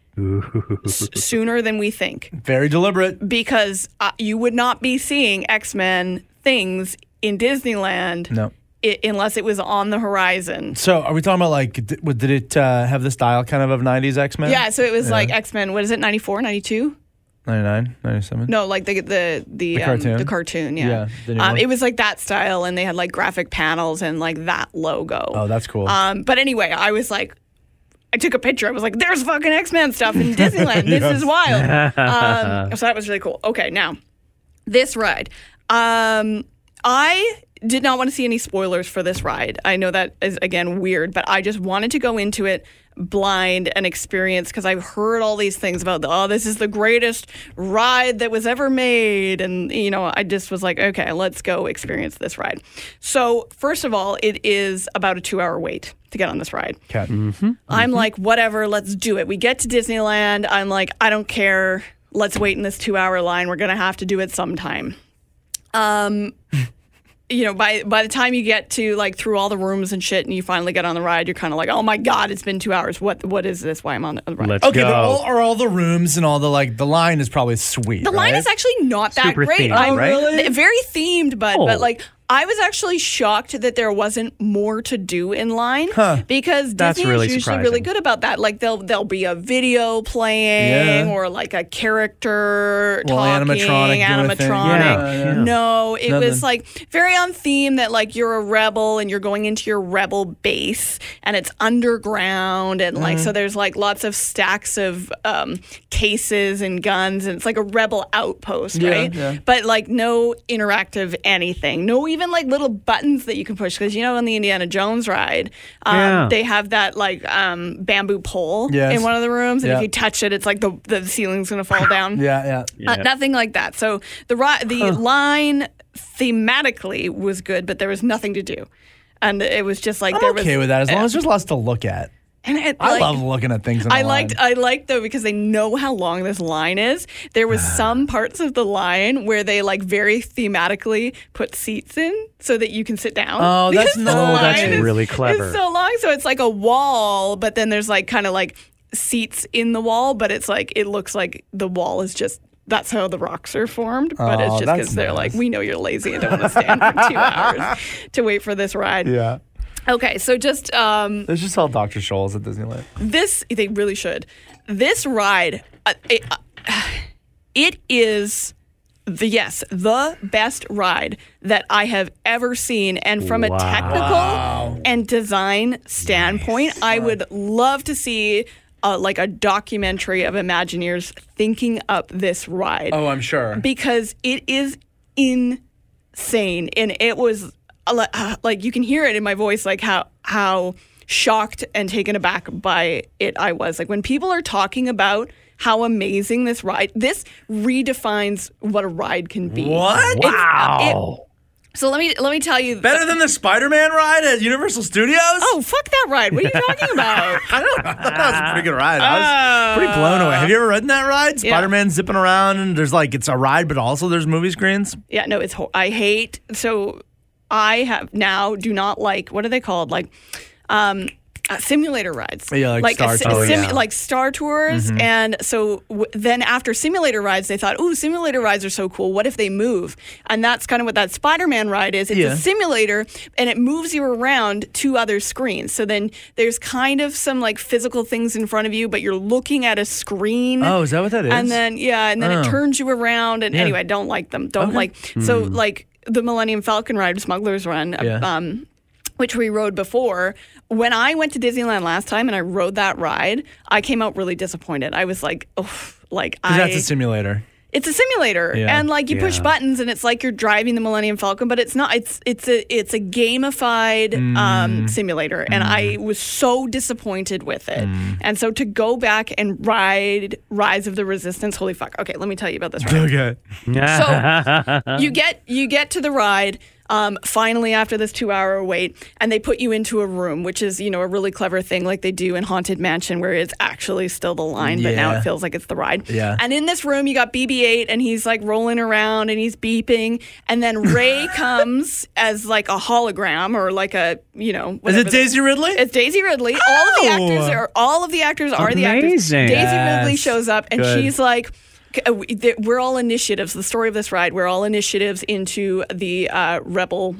s- sooner than we think very deliberate. because uh, you would not be seeing X Men things in Disneyland No. I- unless it was on the horizon. So are we talking about like, did, did it uh, have the style kind of of 90s X Men? Yeah, so it was like X Men. What is it? 94, 92? 99, 97? No, like the the the, The um, cartoon? the cartoon. Yeah, Yeah, the um, it was like that style, and they had like graphic panels and like that logo. Oh, that's cool. Um, but anyway, I was like, I took a picture. I was like, "There's fucking X Men stuff in Disneyland. This is wild." um, so that was really cool. Okay, now this ride. Um, I did not want to see any spoilers for this ride. I know that is again weird, but I just wanted to go into it blind and experience because I've heard all these things about the, oh this is the greatest ride that was ever made and you know I just was like okay let's go experience this ride. So first of all it is about a 2-hour wait to get on this ride. Cat. I'm like, whatever, let's do it. We get to Disneyland. I'm like, I don't care. Let's wait in this two hour line. We're gonna have to do it sometime. Um you know, by by the time you get to like through all the rooms and shit and you finally get on the ride, you're kinda like, Oh my god, it's been two hours. What what is this? Why I'm on the ride? Let's Okay, go. but all, are all the rooms and all the like the line is probably sweet. the line is actually not that Super great. themed, I'm right? Oh, th- very themed, but Oh. but like I was actually shocked that there wasn't more to do in line because That's Disney really is usually really good about that. Like there'll there'll be a video playing Yeah. or like a character Little talking, animatronic doing a thing. animatronic. Yeah, yeah. No, it was like very on theme that like you're a rebel and you're going into your rebel base and it's underground and like Mm. so there's like lots of stacks of um, cases and guns and it's like a rebel outpost, Yeah, right? yeah. But like no interactive anything, no even like little buttons that you can push because you know on the Indiana Jones ride, um, Yeah. they have that like um, bamboo pole Yes. in one of the rooms and Yeah. if you touch it, it's like the the ceiling's gonna fall down. Yeah, yeah. Uh, nothing like that. So the ri- the line thematically was good, but there was nothing to do, and it was just like I'm there okay was with that as long as there's lots to look at. And it, I like, love looking at things. In I liked line. I liked though because they know how long this line is. There was ah. some parts of the line where they like very thematically put seats in so that you can sit down. Oh, that's nice. Oh, that's is- really clever. It's so long, so it's like a wall, but then there's like kind of like seats in the wall, but it's like it looks like the wall is just. That's how the rocks are formed, but Oh, it's just because they're like, we know you're lazy and don't want to stand for two hours to wait for this ride. Yeah. Okay, so just um, They should sell Dr. Scholl's at Disneyland. this they really should this ride uh, it, uh, it is the yes the best ride that i have ever seen and from a Wow. technical and design standpoint i would love to see uh, like a documentary of imagineers thinking up this ride Oh, I'm sure. because it is insane and it was like you can hear it in my voice like how how shocked and taken aback by it I was like when people are talking about how amazing this ride this redefines what a ride can be What? It's- uh, Wow. it- so let me let me tell you Better than the Spider-Man ride at Universal Studios? oh fuck that ride what are you talking about I don't know. I thought that was a pretty good ride. I was pretty blown away. Have you ever ridden that ride? Yeah. Spider-Man zipping around and there's like it's a ride, but also there's movie screens. Yeah, no, it's ho- I hate so I have now do not like what are they called like um uh, simulator rides. Yeah, like Star a Tours. sim- yeah. like Star Tours. And so w- then after simulator rides, they thought, "Ooh, simulator rides are so cool. What if they move?" And that's kind of what that Spider-Man ride is. It's Yeah. a simulator, and it moves you around to other screens. So then there's kind of some like physical things in front of you, but you're looking at a screen. Oh, is that what that is? And then yeah, and then Oh. it turns you around. And Yeah. anyway, I don't like them. Don't like so like the Millennium Falcon ride, Smuggler's Run. uh, Yeah. Um, which we rode before. When I went to Disneyland last time and I rode that ride, I came out really disappointed. I was like, oh, like I. That's a simulator. It's a simulator, Yeah. and like you push buttons, and it's like you're driving the Millennium Falcon, but it's not. It's it's a it's a gamified Mm. um, simulator, and I was so disappointed with it. Mm. And so to go back and ride Rise of the Resistance, holy fuck! Okay, let me tell you about this ride. Okay. So you get you get to the ride um, finally after this two hour wait, and they put you into a room, which is you know a really clever thing like they do in Haunted Mansion, where it's actually still the line, but now it feels like it's the ride. Yeah. And in this room, you got BB-8, and he's like rolling around and he's beeping, and then Rey comes as like a hologram or like a you know Is it the- Daisy Ridley? it's Daisy Ridley. All of the Oh! actors are all of the actors are the actors. Daisy Yes. Ridley shows up and Good. she's like "Okay, uh, we're all initiatives. The story of this ride, we're all initiatives into the uh, rebel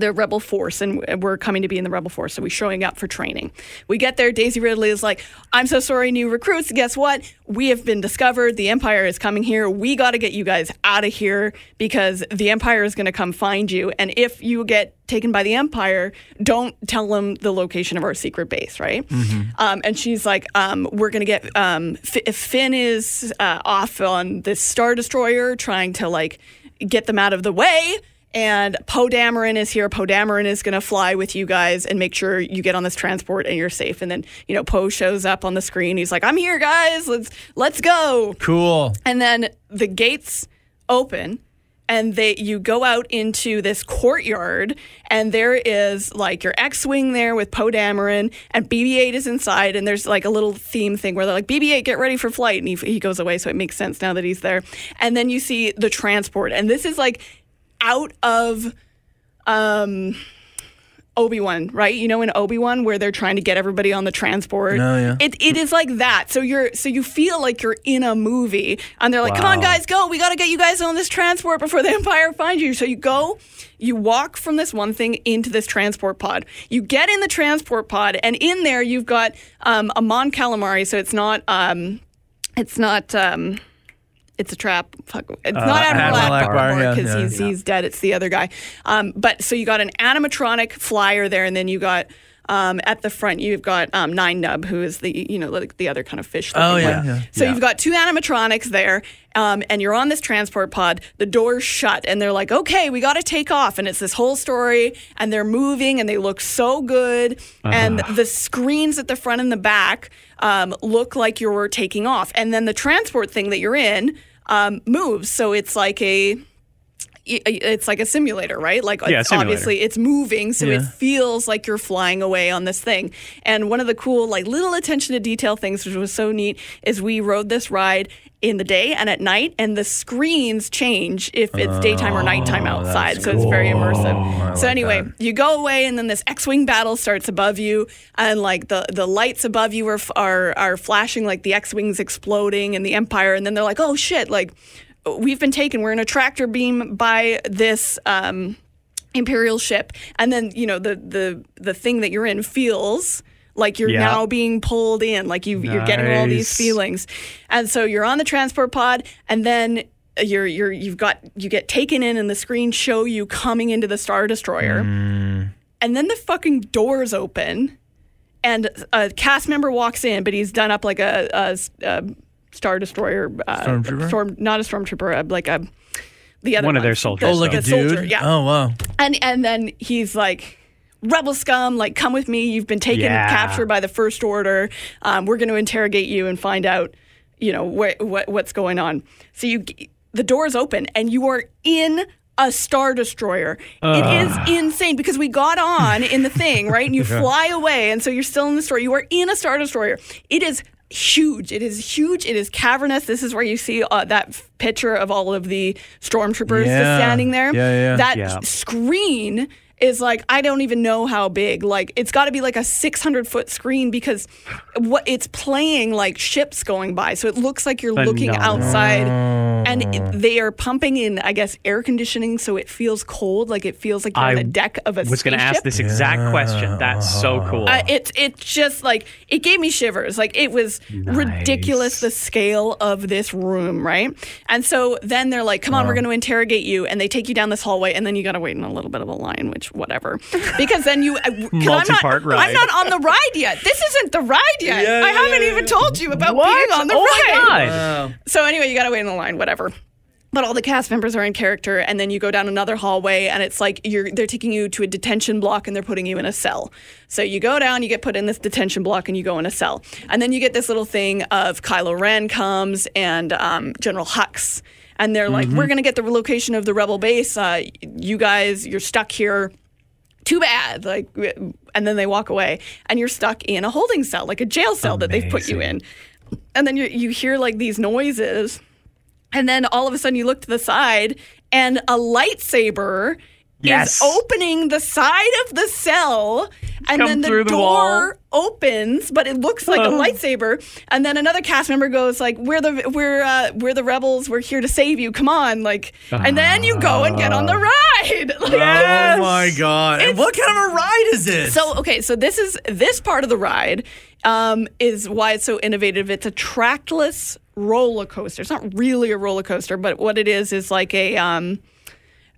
the rebel force and we're coming to be in the rebel force so we're showing up for training. We get there daisy ridley is like i'm so sorry new recruits. Guess what? We have been discovered. The empire is coming here. We got to get you guys out of here because the empire is going to come find you. And if you get taken by the empire don't tell them the location of our secret base right? Um, and she's like um, we're going to get um, F- finn is uh, off on this star destroyer trying to like get them out of the way and Poe Dameron is here. Poe Dameron is going to fly with you guys and make sure you get on this transport and you're safe. And then you know Poe shows up on the screen. He's like, "I'm here, guys. Let's let's go." cool. And then the gates open and they you go out into this courtyard and there is like your X-wing there with Poe Dameron and BB-8 is inside and there's like a little theme thing where they're like BB-8 get ready for flight and he, he goes away so it makes sense now that he's there. And then you see the transport and this is like out of um Obi Wan, right? You know, in Obi Wan, where they're trying to get everybody on the transport. Oh, yeah. It, it is like that. So you're so you feel like you're in a movie, and they're like, "Come on, guys, go! We got to get you guys on this transport before the Empire finds you." So you go, you walk from this one thing into this transport pod. You get in the transport pod, and in there you've got um, a Mon Calamari. So it's not. Um, it's not. Um, it's a trap. Fuck. It's not Admiral, Admiral Ackbar, yeah, because yeah. he's he's dead. It's the other guy. Um, but so you got an animatronic flyer there, and then you got. Um, at the front, you've got um, Nien Nunb, who is the you know like the other kind of fish. Oh, yeah, yeah. So you've got two animatronics there, um, and you're on this transport pod. The doors shut, and they're like, "Okay, we got to take off." And it's this whole story, and they're moving, and they look so good, and the screens at the front and the back um, look like you're taking off, and then the transport thing that you're in um, moves, so it's like a it's like a simulator, right? Like Yeah, it's obviously it's moving, so it feels like you're flying away on this thing. And one of the cool, like little attention to detail things, which was so neat, is we rode this ride in the day and at night, and the screens change if it's daytime or nighttime outside. So it's very immersive. so anyway, you go away, and then this X-wing battle starts above you, and like the the lights above you are are are flashing, like the X-wings exploding, and the Empire, and then they're like, oh shit, like we've been taken. We're in a tractor beam by this um, imperial ship, and then you know the the the thing that you're in feels like you're Yeah. now being pulled in, like you you're getting all these feelings, and so you're on the transport pod, and then. You're you're you've got you get taken in and the screen show you coming into the star destroyer, and then the fucking doors open, and a cast member walks in, but he's done up like a, a, a star destroyer, uh, Stormtrooper? storm, not a stormtrooper, uh, like a the other One of their ones. soldiers, Oh, like a dude. soldier, yeah. Oh wow. And and then he's like, "Rebel scum, like come with me. You've been taken Yeah. captured by the First Order. Um, we're going to interrogate you and find out, you know, wh- what what's going on." So you, the doors open and you are in a star destroyer. It is insane because we got on in the thing, right? And you fly away, and so you're still in the story. You are in a star destroyer. It is huge. It is huge. It is cavernous. This is where you see uh, that picture of all of the stormtroopers just Yeah. standing there. Yeah, yeah. That Yeah. screen is like I don't even know how big. Like it's got to be like a 600 foot screen because what it's playing like ships going by, so it looks like you're looking Phenomenal. outside, and it, they are pumping in, I guess, air conditioning, so it feels cold. Like it feels like you're on the deck of a was going to ask this exact question. That's so cool. Uh, it's it's just like it gave me shivers. Like it was ridiculous the scale of this room, right? And so then they're like, "Come on, we're going to interrogate you," and they take you down this hallway, and then you got to wait in a little bit of a line, which whatever, because then you 'cause I'm not Multi-part I'm not on the ride yet. This isn't the ride yet. Yeah, I yeah, haven't yeah, even told you about what? being on the oh ride. my god! So anyway, you got to wait in the line, whatever. But all the cast members are in character, and then you go down another hallway, and it's like you're they're taking you to a detention block, and they're putting you in a cell. So you go down, you get put in this detention block, and you go in a cell, and then you get this little thing of Kylo Ren comes and um, General Hux, and they're like, "We're gonna get the location of the rebel base. Uh, you guys, you're stuck here." Too bad, like, and then they walk away, and you're stuck in a holding cell, like a jail cell that they've put you in. And then you you hear like these noises, and then all of a sudden you look to the side and a lightsaber Yes. is opening the side of the cell and Come then the the door opens but it looks like a Oh. lightsaber and then another cast member goes like we're the we're uh, we're the rebels we're here to save you come on like and then you go and get on the ride Like, Oh my god! And what kind of a ride is this? so okay, so this is this part of the ride um, is why it's so innovative. It's a trackless roller coaster. It's not really a roller coaster, but what it is is like a um,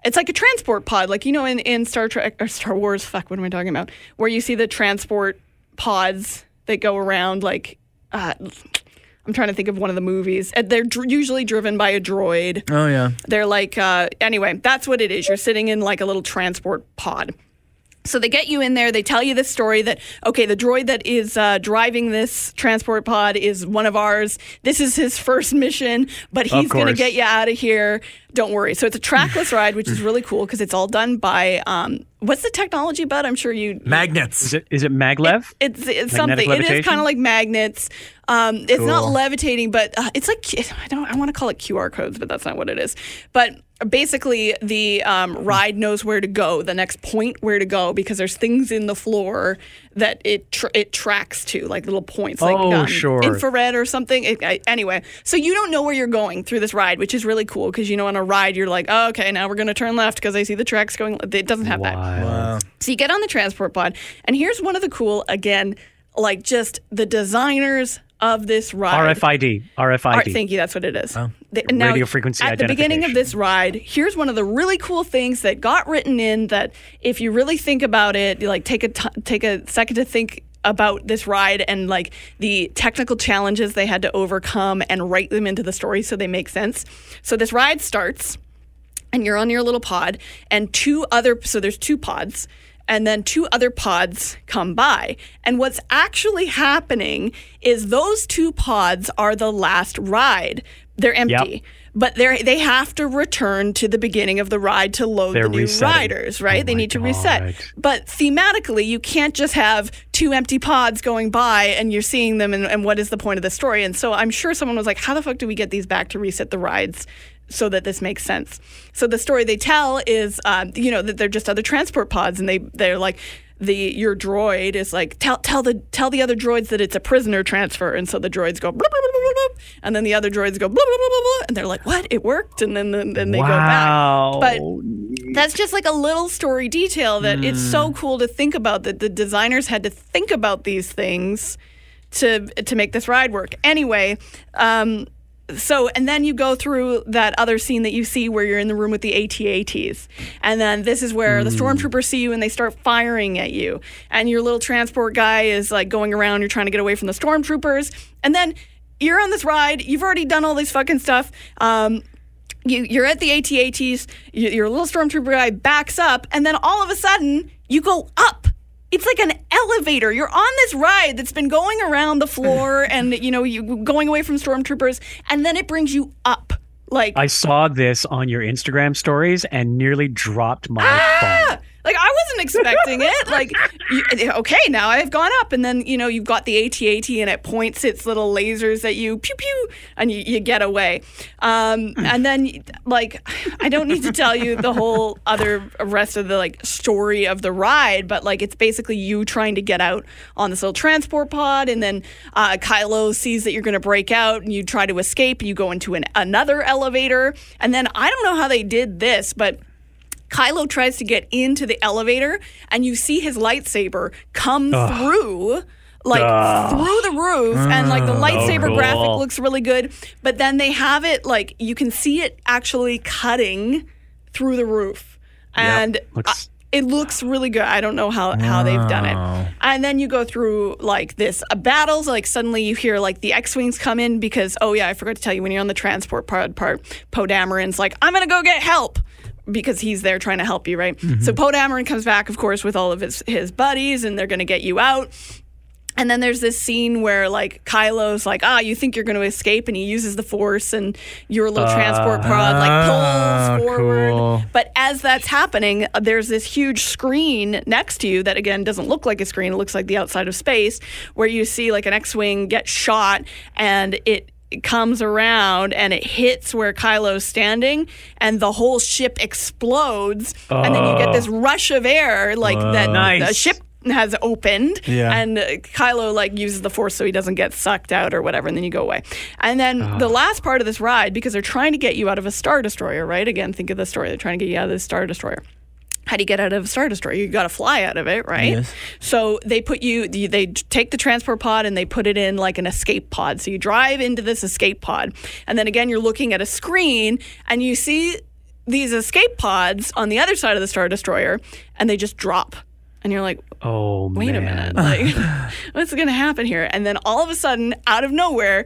it's like a transport pod, like you know in, in Star Trek or Star Wars. Fuck, what am I talking about? Where you see the transport pods that go around, like uh, I'm trying to think of one of the movies. And They're dr- usually driven by a droid. oh yeah. They're like, uh, anyway, that's what it is. You're sitting in like a little transport pod. So they get you in there. They tell you this story that okay, the droid that is uh, driving this transport pod is one of ours. This is his first mission, but he's going to get you out of here. Don't worry. So it's a trackless ride, which is really cool because it's all done by um, what's the technology? Bud, I'm sure you Magnets. Is it is it maglev? it's it's Magnetic something. It is kind of like magnets. Um, it's not levitating, but uh, it's like I don't. I want to call it QR codes, but that's not what it is. But basically the um, ride knows where to go, the next point where to go, because there's things in the floor that it tr- it tracks to, like little points, like Oh, um, sure. infrared or something. It, I, anyway, so you don't know where you're going through this ride, which is really cool because you know on a ride you're like, oh, okay, now we're gonna turn left because I see the tracks going. It doesn't have that. Wild. So you get on the transport pod, and here's one of the cool again, like just the designers of this ride. RFID. RFID. Art, thank you. That's what it is. Oh. The- Radio frequency At the beginning of this ride, here's one of the really cool things that got written in. That if you really think about it, you like take a t- take a second to think about this ride and like the technical challenges they had to overcome and write them into the story so they make sense. So this ride starts and you're on your little pod and two other so there's two pods and then two other pods come by. And what's actually happening is those two pods are the last ride. They're empty but they they have to return to the beginning of the ride to load They're the new resetting. riders oh right? Oh they need to reset. But thematically you can't just have two empty pods going by and you're seeing them and, and what is the point of the story? And so i'm sure someone was like how the fuck do we get these back to reset the rides so that this makes sense. So the story they tell is um, you know that they're just other transport pods and they they're like the your droid is like tell tell the tell the other droids that it's a prisoner transfer. And so the droids go blah, blah, blah, blah, blah, and then the other droids go blah, blah, blah, blah, blah, and they're like what? It worked? And then then, then they wow. go back. But that's just like a little story detail that it's so cool to think about that the designers had to think about these things to to make this ride work. Anyway, um, so and then you go through that other scene that you see where you're in the room with the AT-ATs, and then this is where the stormtroopers see you and they start firing at you, and your little transport guy is like going around. You're trying to get away from the stormtroopers, and then you're on this ride. You've already done all this fucking stuff. Um, you, you're at the AT-ATs, you, your little stormtrooper guy backs up, and then all of a sudden you go up. It's like an elevator. You're on this ride that's been going around the floor, and you know you going away from stormtroopers, and then it brings you up. Like I saw this on your Instagram stories and nearly dropped my ah! phone. Like I wasn't expecting it. Like, you, okay, now I've gone up, and then you know you've got the AT-AT, and it points its little lasers at you, pew pew, and you, you get away. Um, and then like I don't need to tell you the whole other rest of the like story of the ride, but like it's basically you trying to get out on this little transport pod, and then uh, Kylo sees that you're going to break out, and you try to escape. and You go into an another elevator, and then I don't know how they did this, but. Kylo tries to get into the elevator, and you see his lightsaber come through, like through the roof, and like the lightsaber cool. graphic looks really good. But then they have it like you can see it actually cutting through the roof, and Looks- I- it looks really good. I don't know how, how they've done it. And then you go through like this uh, battles. Like suddenly you hear like the X-wings come in because oh yeah, I forgot to tell you when you're on the transport pod part, Poe Dameron's like I'm gonna go get help because he's there trying to help you, right? So Poe Dameron comes back, of course, with all of his his buddies, and they're gonna get you out. And then there's this scene where like Kylo's like, ah, you think you're going to escape, and he uses the Force, and your little transport pod like Ah, pulls forward. cool. But as that's happening, uh, there's this huge screen next to you that again doesn't look like a screen; it looks like the outside of space, where you see like an X-wing get shot, and it comes around and it hits where Kylo's standing, and the whole ship explodes, and then you get this rush of air like that. The ship has opened Yeah. and uh, Kylo like uses the force so he doesn't get sucked out or whatever and then you go away. And then the last part of this ride because they're trying to get you out of a star destroyer, right? Again, think of the story. They're trying to get you out of the star destroyer. How do you get out of a star destroyer? You got to fly out of it, right? Yes. So they put you, they take the transport pod and they put it in like an escape pod. So you drive into this escape pod, and then again you're looking at a screen and you see these escape pods on the other side of the star destroyer, and they just drop, and you're like, Oh wait a minute, like what's going to happen here? And then all of a sudden, out of nowhere,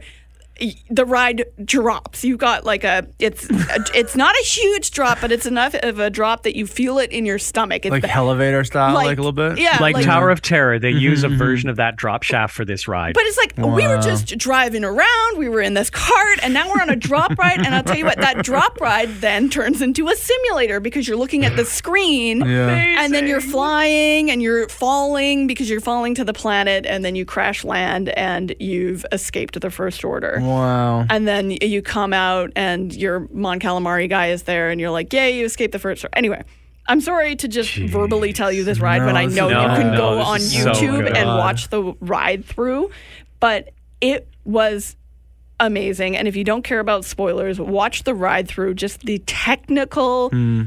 the ride drops. You got like a it's it's not a huge drop, but it's enough of a drop that you feel it in your stomach. It's like the- elevator style, like, a little bit. Yeah, Like, Tower of Terror, they mm-hmm, use a mm-hmm. version of that drop shaft for this ride. But it's like we were just driving around, we were in this cart, and now we're on a drop ride. And I'll tell you what, that drop ride then turns into a simulator because you're looking at the screen, Yeah. and then you're flying and you're falling because you're falling to the planet, and then you crash land and you've escaped the First Order. Wow. And then you come out and your Mon Calamari guy is there and you're like, yay, you escaped the first. Anyway, I'm sorry to just verbally tell you this ride No, when I know is you can no, go on is so YouTube and watch the ride through. But it was amazing. And if you don't care about spoilers, watch the ride through. Just the technical Hmm.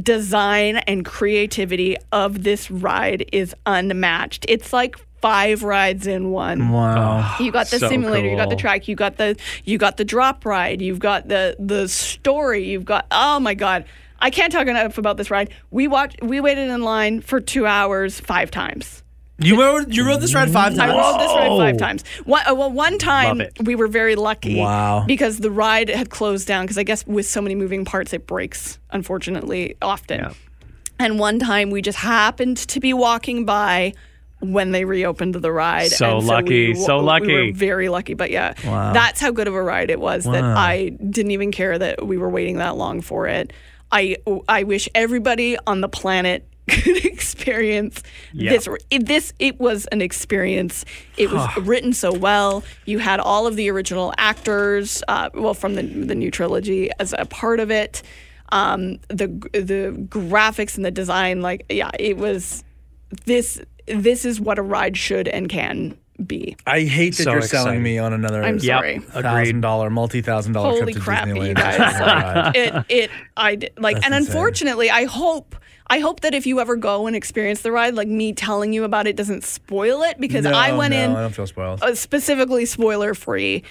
design and creativity of this ride is unmatched. It's like five rides in one. Wow. You got the So simulator, you got the track, you got the you got the drop ride, you've got the the story, you've got oh my god. I can't talk enough about this ride. We watched we waited in line for 2 hours 5 times. You rode you rode this ride five times. I rode this ride 5 times. One, uh, well, one time we were very lucky Wow. because the ride had closed down because I guess with so many moving parts it breaks unfortunately often. Yeah. And one time we just happened to be walking by when they reopened the ride. So and lucky, we, so We lucky. were very lucky. But yeah, Wow. that's how good of a ride it was that I didn't even care that we were waiting that long for it. I I wish everybody on the planet could experience Yeah. this. It, this it was an experience. It was written so well. You had all of the original actors, uh, well, from the the new trilogy as a part of it. Um, the the graphics and the design, like yeah, it was this. This is what a ride should and can be. I hate that So you're selling me on another I'm Yep. sorry. thousand dollar, multi thousand dollar Holy trip to crap, Disneyland. you just guys! for that ride. it it I d- like, That's and insane. unfortunately, I hope. I hope that if you ever go and experience the ride, like me telling you about it doesn't spoil it because No, I went no, in I don't feel spoiled. uh, specifically spoiler free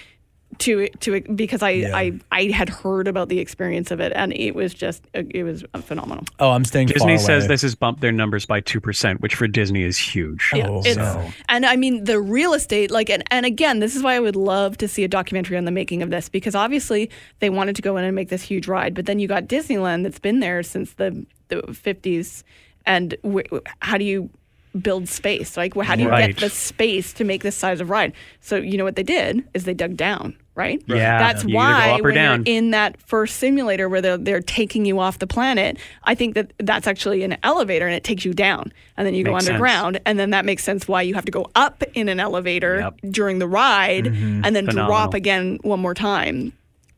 to to because I, Yeah. I I had heard about the experience of it and it was just uh, it was phenomenal. oh, I'm staying. Disney far says away. this has bumped their numbers by 2%, which for Disney is huge. Yeah, Oh, it's, no. and I mean the real estate, like, and, and again, this is why I would love to see a documentary on the making of this because obviously they wanted to go in and make this huge ride, but then you got Disneyland that's been there since the the fifties, and w- how do you build space? Like, how do you Right. get the space to make this size of ride? So you know what they did is they dug down. Right. Yeah, That's you either go why up or when down. you're in that first simulator where they're they're taking you off the planet, I think that that's actually an elevator and it takes you down, and then you go Makes sense. underground, and then that makes sense why you have to go up in an elevator Yep. during the ride mm-hmm. and then drop again one more time.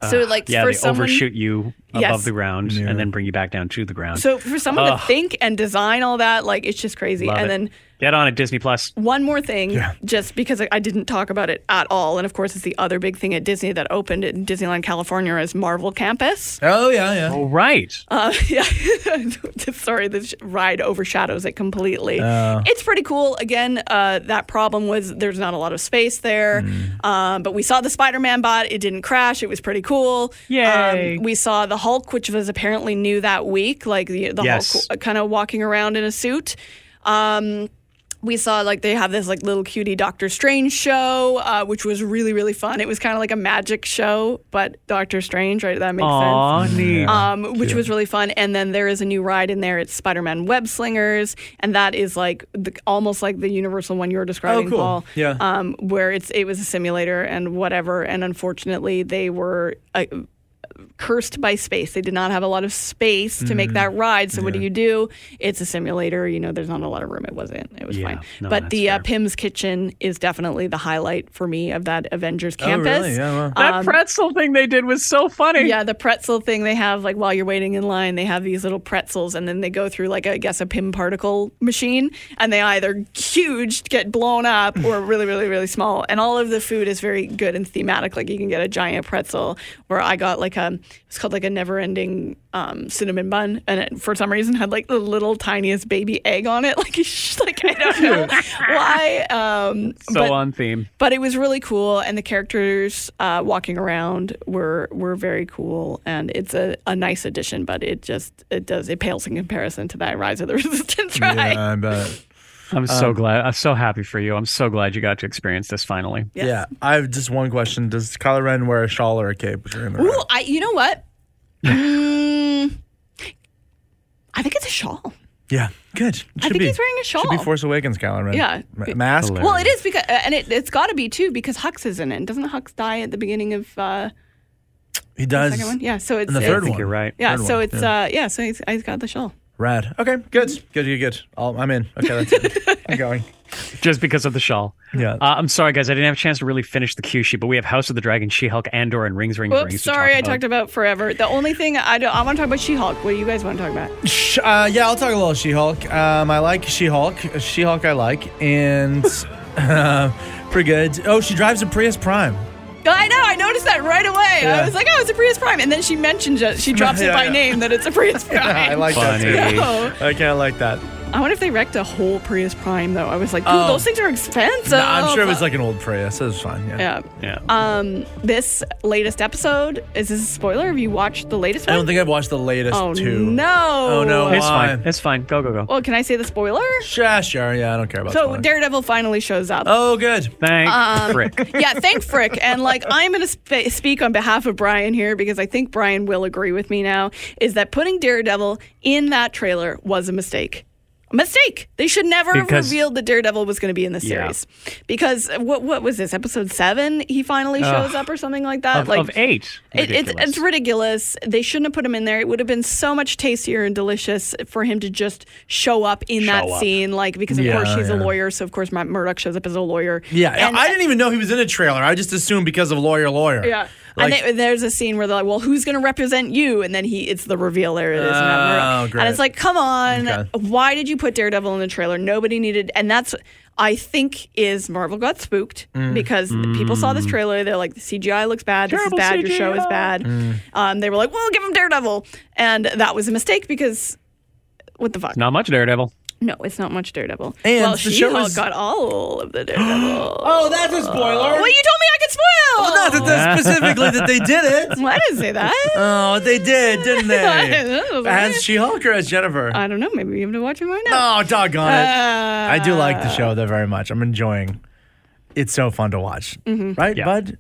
So like uh, Yeah, for they someone, overshoot you above Yes. the ground and then bring you back down to the ground. So for someone Ugh. to think and design all that, like it's just crazy. And it. then Get on it, Disney Plus. one more thing, just because I- I didn't talk about it at all, and of course it's the other big thing at Disney that opened in Disneyland California is Marvel Campus. Oh yeah, yeah. Oh, right. Uh, yeah, sorry, this ride overshadows it completely. Oh. It's pretty cool. Again, uh, that problem was there's not a lot of space there. Mm. Um, but we saw the Spider-Man bot. It didn't crash. It was pretty cool. Yay. Um, we saw the Hulk, which was apparently new that week, like the the Yes. Hulk kind of walking around in a suit. Um, we saw like they have this like little cutie Doctor Strange show, uh, which was really really fun. It was kind of like a magic show, but Doctor Strange, right? That makes sense Aw, neat. um, which was really fun. And then there is a new ride in there. It's Spider-Man Web Slingers, and that is like the, almost like the Universal one you were describing, oh, cool. Pol. Yeah. Um, where it's it was a simulator and whatever. And unfortunately, they were. Uh, Cursed by space. They did not have a lot of space to make that ride. So what do you do? It's a simulator. You know, there's not a lot of room. It wasn't. It was Yeah, fine. no, but the uh. Pym's Kitchen is definitely the highlight for me of that Avengers Oh, campus. really? Yeah, well. that pretzel thing they did was so funny. Yeah, the pretzel thing they have, like while you're waiting in line, they have these little pretzels, and then they go through like I guess a Pim particle machine, and they either huge get blown up or really, really, really small. And all of the food is very good and thematic. Like you can get a giant pretzel, where I got like a it's called like a never-ending um, cinnamon bun, and it for some reason had like the little tiniest baby egg on it. Like, like I don't know why. Um, so but- on theme. but it was really cool and the characters uh, walking around were were very cool and it's a, a nice addition but it just it does it pales in comparison to that rise of the resistance ride Yeah, I bet. I'm so glad. I'm so happy for you. I'm so glad you got to experience this finally. Yes. Yeah, I have just one question: Does Kylo Ren wear a shawl or a cape during the Ooh, ride? I, you know what Mm, I think it's a shawl Yeah, good. It I think be. he's wearing a Should be shawl. Force Awakens, Kylo Ren. Yeah. Ma- mask. Hilarious. well it is because uh, and it, it's got to be too because Hux is in it doesn't Hux die at the beginning of uh, He the does. second one yeah so it's In the third I think one. you're right. yeah Third so one, it's yeah. uh yeah so he's, he's got the shawl Rad. Okay, good, good, good, good. I'll, I'm in. Okay, that's it. I'm going. just because of the shawl. Yeah. Uh, I'm sorry, guys. I didn't have a chance to really finish the cue sheet, but we have House of the Dragon, She-Hulk, Andor, and Rings, Rings, Whoops, Rings. to sorry, talk I about. talked about forever. The only thing I do, I want to talk about She-Hulk. What do you guys want to talk about? Sh- Uh, yeah, I'll talk a little She-Hulk. Um, I like She-Hulk. She-Hulk, I like, and uh, pretty good. Oh, she drives a Prius Prime. I know, I noticed that right away. Yeah. I was like, oh, it's a Prius Prime, and then she mentions it. She drops Yeah, it by yeah. name that it's a Prius Prime. I like Funny. that too. Oh. I kind of like that. I wonder if they wrecked a whole Prius Prime though. I was like, dude, Oh. those things are expensive. No, I'm sure it was like an old Prius. It was fine. Yeah. Yeah. Yeah. Um, this latest episode is this a spoiler? Have you watched the latest I don't think I've watched the latest Oh two. no! Oh, no. it's why? fine. It's fine. Go, go, go. Well, can I say the spoiler? Sure, sure. Yeah, I don't care about. That. So spoilers. Daredevil finally shows up. Oh, good. Thank Um, Frick. yeah, thank Frick. And like, I'm going to sp- speak on behalf of Brian here because I think Brian will agree with me now. Is that putting Daredevil in that trailer was a mistake? A mistake. They should never have revealed that Daredevil was going to be in the Yeah. series. Because what what was this episode seven? He finally shows up or something like that. Of, like of eight. It, it's Ridiculous. it's ridiculous. They shouldn't have put him in there. It would have been so much tastier and delicious for him to just show up in that up. scene. Like because of Yeah, course she's a lawyer, so of course Matt Murdock shows up as a lawyer. Yeah, And- I didn't even know he was in a trailer. I just assumed because of lawyer, lawyer. Yeah. Like, and they, there's a scene where they're like, "Well, who's going to represent you?" And then he, it's the reveal. There it is. Oh, great. And it's like, come on, Okay. why did you put Daredevil in the trailer? Nobody needed, and that's I think is Marvel got spooked Mm. because people saw this trailer. They're like, the CGI looks bad. Terrible this is bad. Your show is bad. Mm. Um, they were like, well, give him Daredevil, and that was a mistake because what the fuck? Not much Daredevil. No, it's not much Daredevil. And well, the She-Hulk is- got all of the Daredevil. Oh, that's a spoiler. well, you told me I could spoil. Well, not that that's specifically that they did it. Well, I didn't say that. Oh, they did, didn't they? I As She-Hulk or as Jennifer? I don't know. Maybe we have to watch it right now. Oh, doggone it. Uh, I do like the show though very much. I'm enjoying. It's so fun to watch, Mm-hmm. right, Yeah. Bud?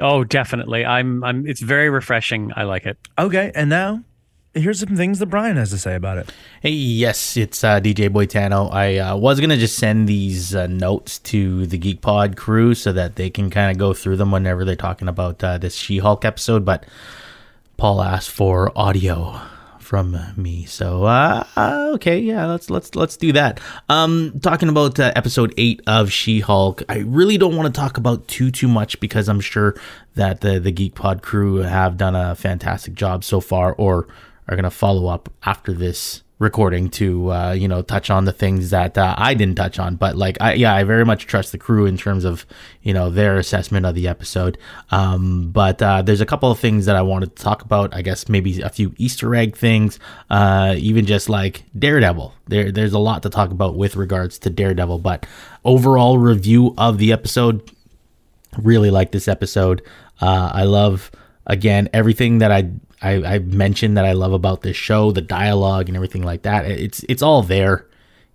Oh, definitely. I'm. I'm. It's very refreshing. I like it. Okay, and now here's some things that Brian has to say about it. Hey, yes, it's uh, DJ Boitano. I uh, was gonna just send these uh, notes to the Geek Pod crew so that they can kind of go through them whenever they're talking about uh, this She-Hulk episode, but Pol asked for audio from me, so uh, uh, okay, yeah, let's let's let's do that. Um, talking about episode eight of She-Hulk, I really don't want to talk about too too much because I'm sure that the the Geek Pod crew have done a fantastic job so far, or are gonna follow up after this recording to uh, you know touch on the things that uh, I didn't touch on. But like, I yeah, I very much trust the crew in terms of you know their assessment of the episode. Um, but uh, there's a couple of things that I wanted to talk about. I guess maybe a few Easter egg things, uh, even just like Daredevil. There there's a lot to talk about with regards to Daredevil. But overall review of the episode really like this episode. Uh, I love again everything that I, I I mentioned that I love about this show, the dialogue and everything like that. It's it's all there.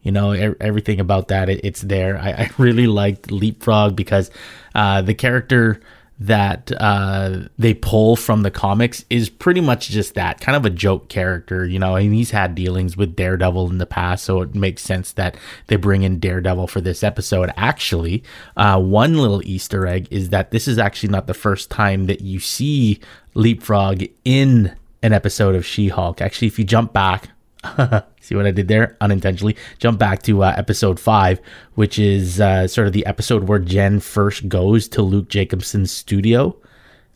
You know, e- everything about that, it, it's there. I, I really liked Leapfrog because uh, the character that uh, they pull from the comics is pretty much just that kind of a joke character. You know, and he's had dealings with Daredevil in the past, so it makes sense that they bring in Daredevil for this episode. Actually, uh, one little Easter egg is that this is actually not the first time that you see Leapfrog in an episode of She Hulk. Actually, if you jump back, see what I did there unintentionally, jump back to uh, episode five, which is uh, sort of the episode where Jen first goes to Luke Jacobson's studio.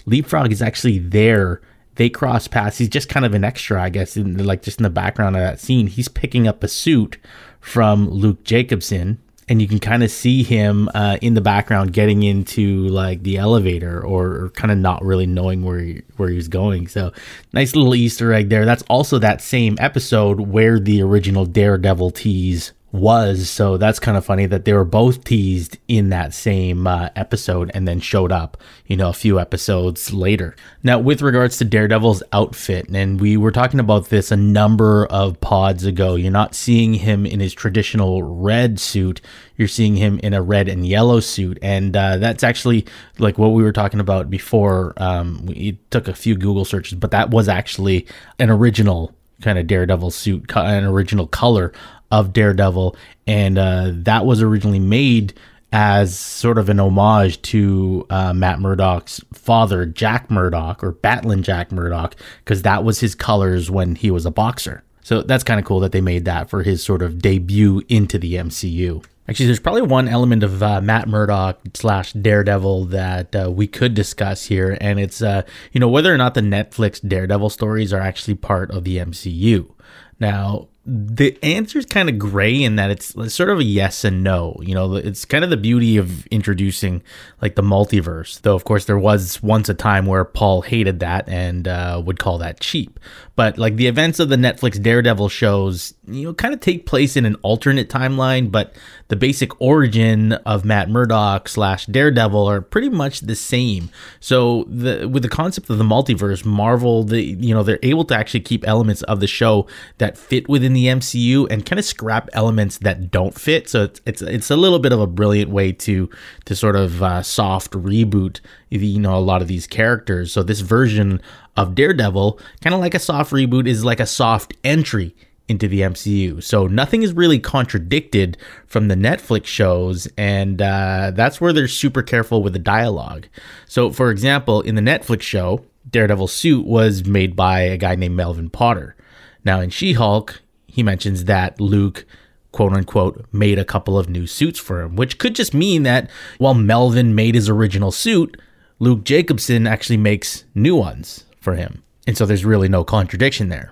Leapfrog is actually there. They cross paths. He's just kind of an extra, I guess, in like just in the background of that scene. He's picking up a suit from Luke Jacobson, and you can kind of see him uh, in the background getting into like the elevator or, or kind of not really knowing where he, where he's going. So nice little Easter egg there. That's also that same episode where the original Daredevil tease was. So that's kind of funny that they were both teased in that same uh, episode and then showed up, you know, a few episodes later. Now, with regards to Daredevil's outfit, and we were talking about this a number of pods ago, you're not seeing him in his traditional red suit. You're seeing him in a red and yellow suit. And uh, that's actually like what we were talking about before. Um, it took a few Google searches, but that was actually an original kind of Daredevil suit, an original color of Daredevil, and uh, that was originally made as sort of an homage to uh, Matt Murdock's father, Jack Murdock, or Battlin' Jack Murdock, because that was his colors when he was a boxer. So that's kind of cool that they made that for his sort of debut into the MCU. Actually, there's probably one element of uh, Matt Murdock slash Daredevil that uh, we could discuss here, and it's uh, you know whether or not the Netflix Daredevil stories are actually part of the MCU. Now, the answer is kind of gray in that it's sort of a yes and no. You know, it's kind of the beauty of introducing like the multiverse. Though, of course, there was once a time where Pol hated that and uh, would call that cheap. But like the events of the Netflix Daredevil shows, you know, kind of take place in an alternate timeline, but the basic origin of Matt Murdock slash Daredevil are pretty much the same. So the with the concept of the multiverse, Marvel, the you know, they're able to actually keep elements of the show that fit within the MCU and kind of scrap elements that don't fit. So it's it's, it's a little bit of a brilliant way to to sort of uh, soft reboot you know a lot of these characters. So this version of Daredevil, kind of like a soft reboot, is like a soft entry into the MCU. So nothing is really contradicted from the Netflix shows, and uh, that's where they're super careful with the dialogue. So, for example, in the Netflix show, Daredevil's suit was made by a guy named Melvin Potter. Now, in She Hulk, he mentions that Luke quote unquote made a couple of new suits for him, which could just mean that while Melvin made his original suit, Luke Jacobson actually makes new ones for him. And so there's really no contradiction there.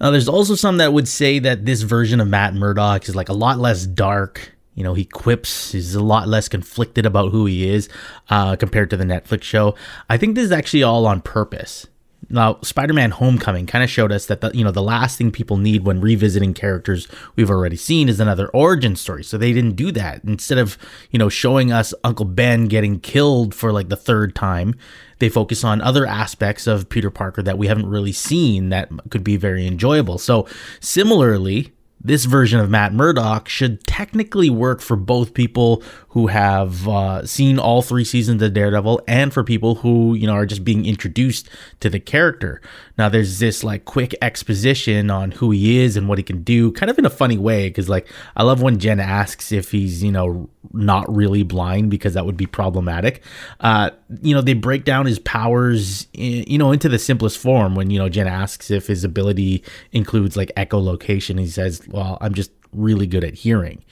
Now, there's also some that would say that this version of Matt Murdock is like a lot less dark. You know, he quips, he's a lot less conflicted about who he is uh, compared to the Netflix show. I think this is actually all on purpose. Now, Spider-Man: Homecoming kind of showed us that the you know the last thing people need when revisiting characters we've already seen is another origin story. So they didn't do that. Instead of you know showing us Uncle Ben getting killed for like the third time, they focus on other aspects of Peter Parker that we haven't really seen that could be very enjoyable. So similarly, this version of Matt Murdock should technically work for both people who have uh, seen all three seasons of Daredevil and for people who, you know, are just being introduced to the character. Now, there's this like quick exposition on who he is and what he can do, kind of in a funny way, because like I love when Jen asks if he's, you know, not really blind because that would be problematic. Uh, you know, they break down his powers, in, you know, into the simplest form when, you know, Jen asks if his ability includes like echolocation. He says, well, I'm just really good at hearing.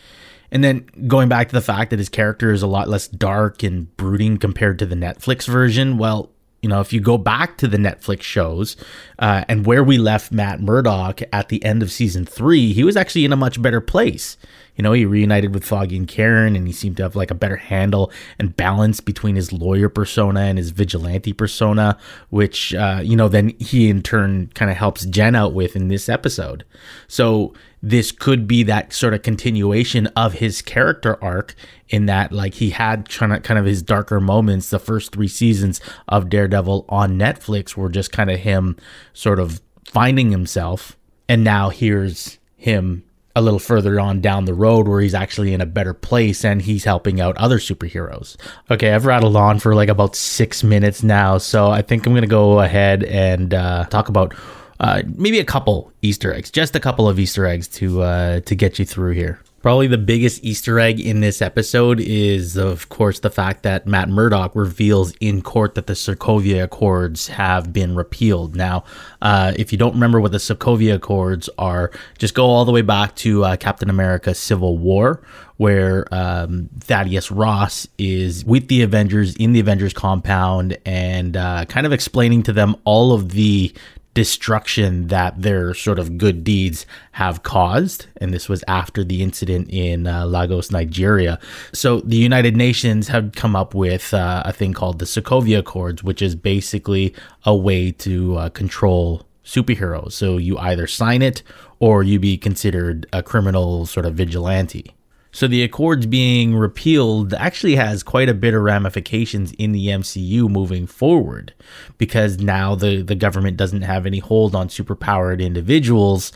And then going back to the fact that his character is a lot less dark and brooding compared to the Netflix version, well, you know, if you go back to the Netflix shows uh, and where we left Matt Murdock at the end of season three, he was actually in a much better place. You know, he reunited with Foggy and Karen, and he seemed to have like a better handle and balance between his lawyer persona and his vigilante persona, which, uh, you know, then he in turn kind of helps Jen out with in this episode. So this could be that sort of continuation of his character arc in that like he had kind of his darker moments the first 3 seasons of Daredevil on Netflix were just kind of him sort of finding himself and now here's him a little further on down the road where he's actually in a better place and he's helping out other superheroes. Okay, I've rattled on for like about six minutes now, so I think I'm gonna go ahead and uh, talk about uh, maybe a couple Easter eggs, just a couple of Easter eggs to uh, to get you through here. Probably the biggest Easter egg in this episode is, of course, the fact that Matt Murdock reveals in court that the Sokovia Accords have been repealed. Now, uh, if you don't remember what the Sokovia Accords are, just go all the way back to uh, Captain America Civil War, where um, Thaddeus Ross is with the Avengers in the Avengers compound and uh, kind of explaining to them all of the destruction that their sort of good deeds have caused. And this was after the incident in uh, Lagos, Nigeria. So the United Nations had come up with uh, a thing called the Sokovia Accords, which is basically a way to uh, control superheroes. So you either sign it or you be considered a criminal sort of vigilante. So the Accords being repealed actually has quite a bit of ramifications in the MCU moving forward because now the, the government doesn't have any hold on superpowered individuals.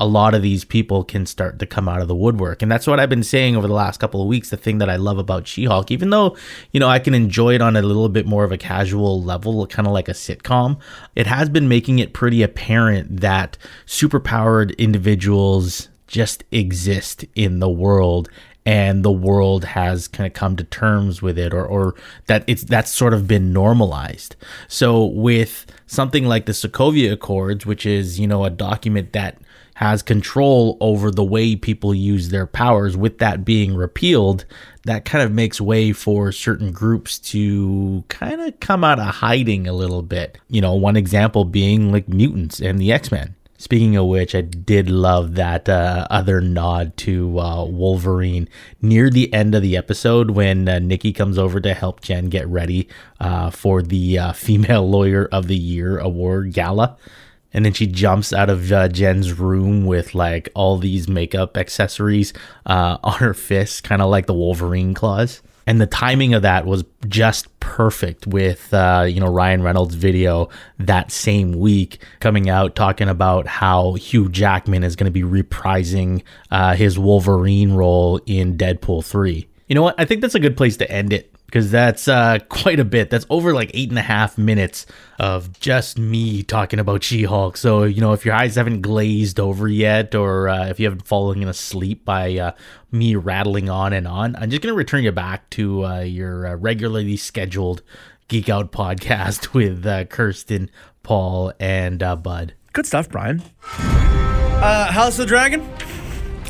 A lot of these people can start to come out of the woodwork. And that's what I've been saying over the last couple of weeks. The thing that I love about She Hulk, even though, you know, I can enjoy it on a little bit more of a casual level, kind of like a sitcom, it has been making it pretty apparent that superpowered individuals just exist in the world and the world has kind of come to terms with it or, or that it's that's sort of been normalized so with something like the sokovia accords which is you know a document that has control over the way people use their powers. With that being repealed, that kind of makes way for certain groups to kind of come out of hiding a little bit. You know, one example being like mutants and the X Men. Speaking of which, I did love that uh, other nod to uh, Wolverine near the end of the episode when uh, Nikki comes over to help Jen get ready uh, for the uh, Female Lawyer of the Year award gala. And then she jumps out of uh, Jen's room with like all these makeup accessories on her fists, kind of like the Wolverine claws. And the timing of that was just perfect with, uh, you know, Ryan Reynolds' video that same week coming out talking about how Hugh Jackman is going to be reprising uh, his Wolverine role in Deadpool 3. You know what? I think that's a good place to end it because that's uh, quite a bit. That's over like eight and a half minutes of just me talking about She Hulk. So, you know, if your eyes haven't glazed over yet, or uh, if you haven't fallen asleep by uh, me rattling on and on, I'm just going to return you back to uh, your uh, regularly scheduled Geek Out podcast with uh, Kirsten, Pol, and uh, Bud. Good stuff, Brian. Uh, House of the Dragon?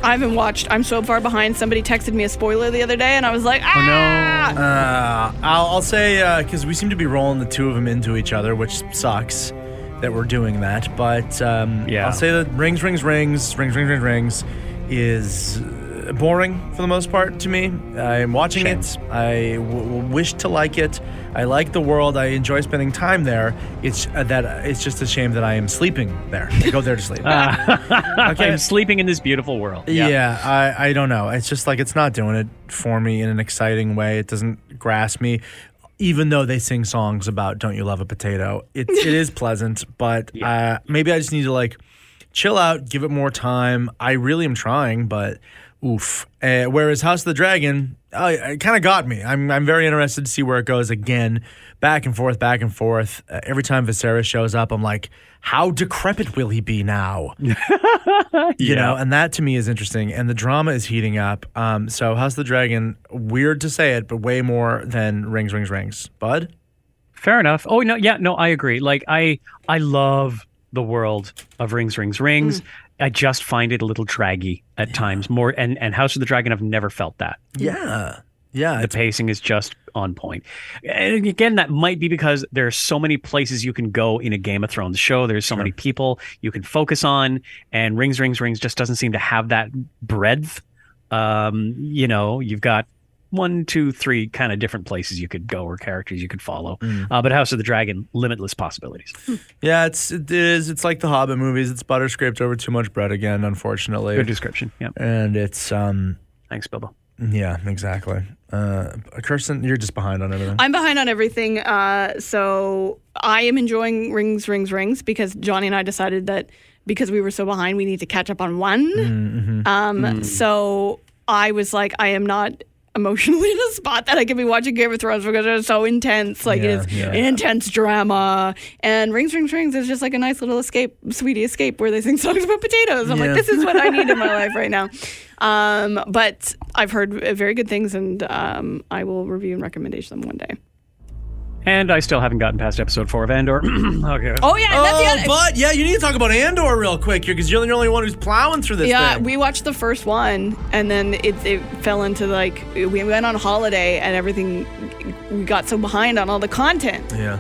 I haven't watched. I'm so far behind. Somebody texted me a spoiler the other day, and I was like, ah! Uh, I'll, I'll say because we seem to be rolling the two of them into each other, which sucks that we're doing that. But um, Yeah. I'll say that rings, rings, rings, rings, rings, rings, rings is uh, boring for the most part to me. I'm watching it. I w- wish to like it. I like the world. I enjoy spending time there. It's uh, that it's just a shame that I am sleeping there. I go there to sleep. Okay, I'm sleeping in this beautiful world. Yeah, I, I don't know. It's just like it's not doing it for me in an exciting way. It doesn't grasp me. Even though they sing songs about "Don't You Love a Potato," it it is pleasant, but uh, maybe I just need to like chill out, give it more time. I really am trying, but oof. Uh, whereas House of the Dragon, uh, it kind of got me. I'm I'm very interested to see where it goes again, back and forth, back and forth. Uh, every time Viserys shows up, I'm like, how decrepit will he be now? you know, and that to me is interesting. And the drama is heating up. Um, so House of the Dragon, weird to say it, but way more than Rings, Rings, Rings. Bud? Fair enough. Oh no, yeah, no, I agree. Like I I love the world of Rings, Rings, Rings. I just find it a little draggy at times. More and and House of the Dragon, I've never felt that. Yeah. Yeah. The pacing is just on point. And again, that might be because there are so many places you can go in a Game of Thrones show. There's so many people you can focus on, and Rings, Rings, Rings just doesn't seem to have that breadth. Um, you know, you've got one, two, three kind of different places you could go or characters you could follow. Uh, but House of the Dragon, limitless possibilities. yeah, it's it is. It's like the Hobbit movies. It's butter scraped over too much bread again, unfortunately. Good description. Yeah. And it's um Thanks, Bilbo. yeah, exactly. Uh Kirsten, you're just behind on everything. I'm behind on everything. Uh, so I am enjoying Rings, Rings, Rings because Johnny and I decided that because we were so behind, we need to catch up on one. Um, So I was like, I am not emotionally in a spot that I could be watching Game of Thrones because it's so intense. Like Yeah, it is yeah. an intense drama. And Rings, Rings, Rings is just like a nice little escape, sweetie escape where they sing songs about potatoes. I'm Yeah. like, this is what I need in my life right now. Um, but I've heard very good things and um, I will review and recommend them one day. And I still haven't gotten past episode four of Andor. okay. Oh yeah, that's the Oh, other. but yeah, you need to talk about Andor real quick here because you're the only one who's plowing through this yeah, thing. we watched the first one, and then it, it fell into like we went on holiday, and everything. We got so behind on all the content. yeah.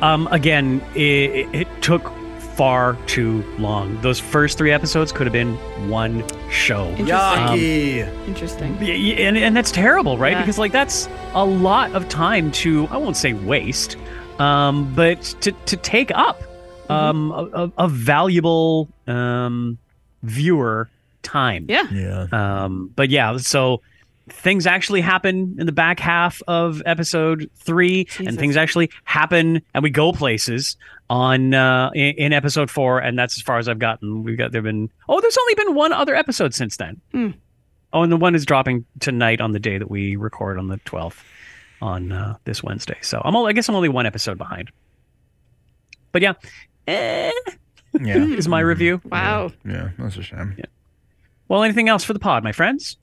Um, again, it, it took far too long. Those first three episodes could have been one show. Interesting. Yucky. Interesting. Y- y- And, and that's terrible, right? Yeah. Because like that's a lot of time to I won't say waste, um, but to to take up um, a, a, a valuable um, viewer time. Yeah. yeah. Um, but yeah, so things actually happen in the back half of episode three, Jesus. and things actually happen, and we go places on uh, in, in episode four, and that's as far as I've gotten. We've got there've been oh, there's only been one other episode since then. Hmm. Oh, and the one is dropping tonight on the day that we record on the twelfth on uh, this Wednesday. So I'm all, I guess I'm only one episode behind. But yeah, eh, Yeah. is my review. Wow. Yeah, that's a shame. Yeah. Well, anything else for the pod, my friends?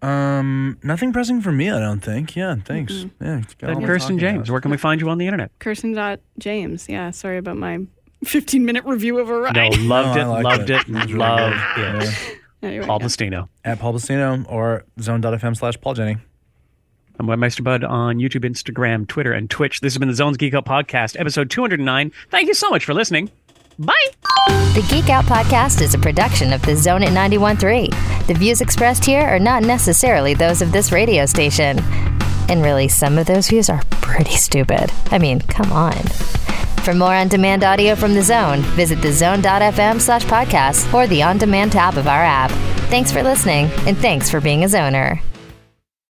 Um, nothing pressing for me, I don't think. Yeah, thanks. Yeah, it's got all Then Kirsten James, about. where can we find you on the internet? Kirsten James. Yeah. Sorry about my 15 minute review of a ride. No, loved No, it, loved it. it, It really loved good. it. Anyway, Pol yeah. Plastino. At Pol Plastino or zone.fm slash Paul Jenny. I'm Webmaster Bud on YouTube, Instagram, Twitter, and Twitch. This has been the Zones Geek Out Podcast, episode 209. Thank you so much for listening. Bye. The Geek Out Podcast is a production of the Zone at 91.3. The views expressed here are not necessarily those of this radio station. And really, some of those views are pretty stupid. I mean, come on. For more on demand audio from The Zone, visit thezone.fm slash podcast or the on demand tab of our app. Thanks for listening, and thanks for being a zoner.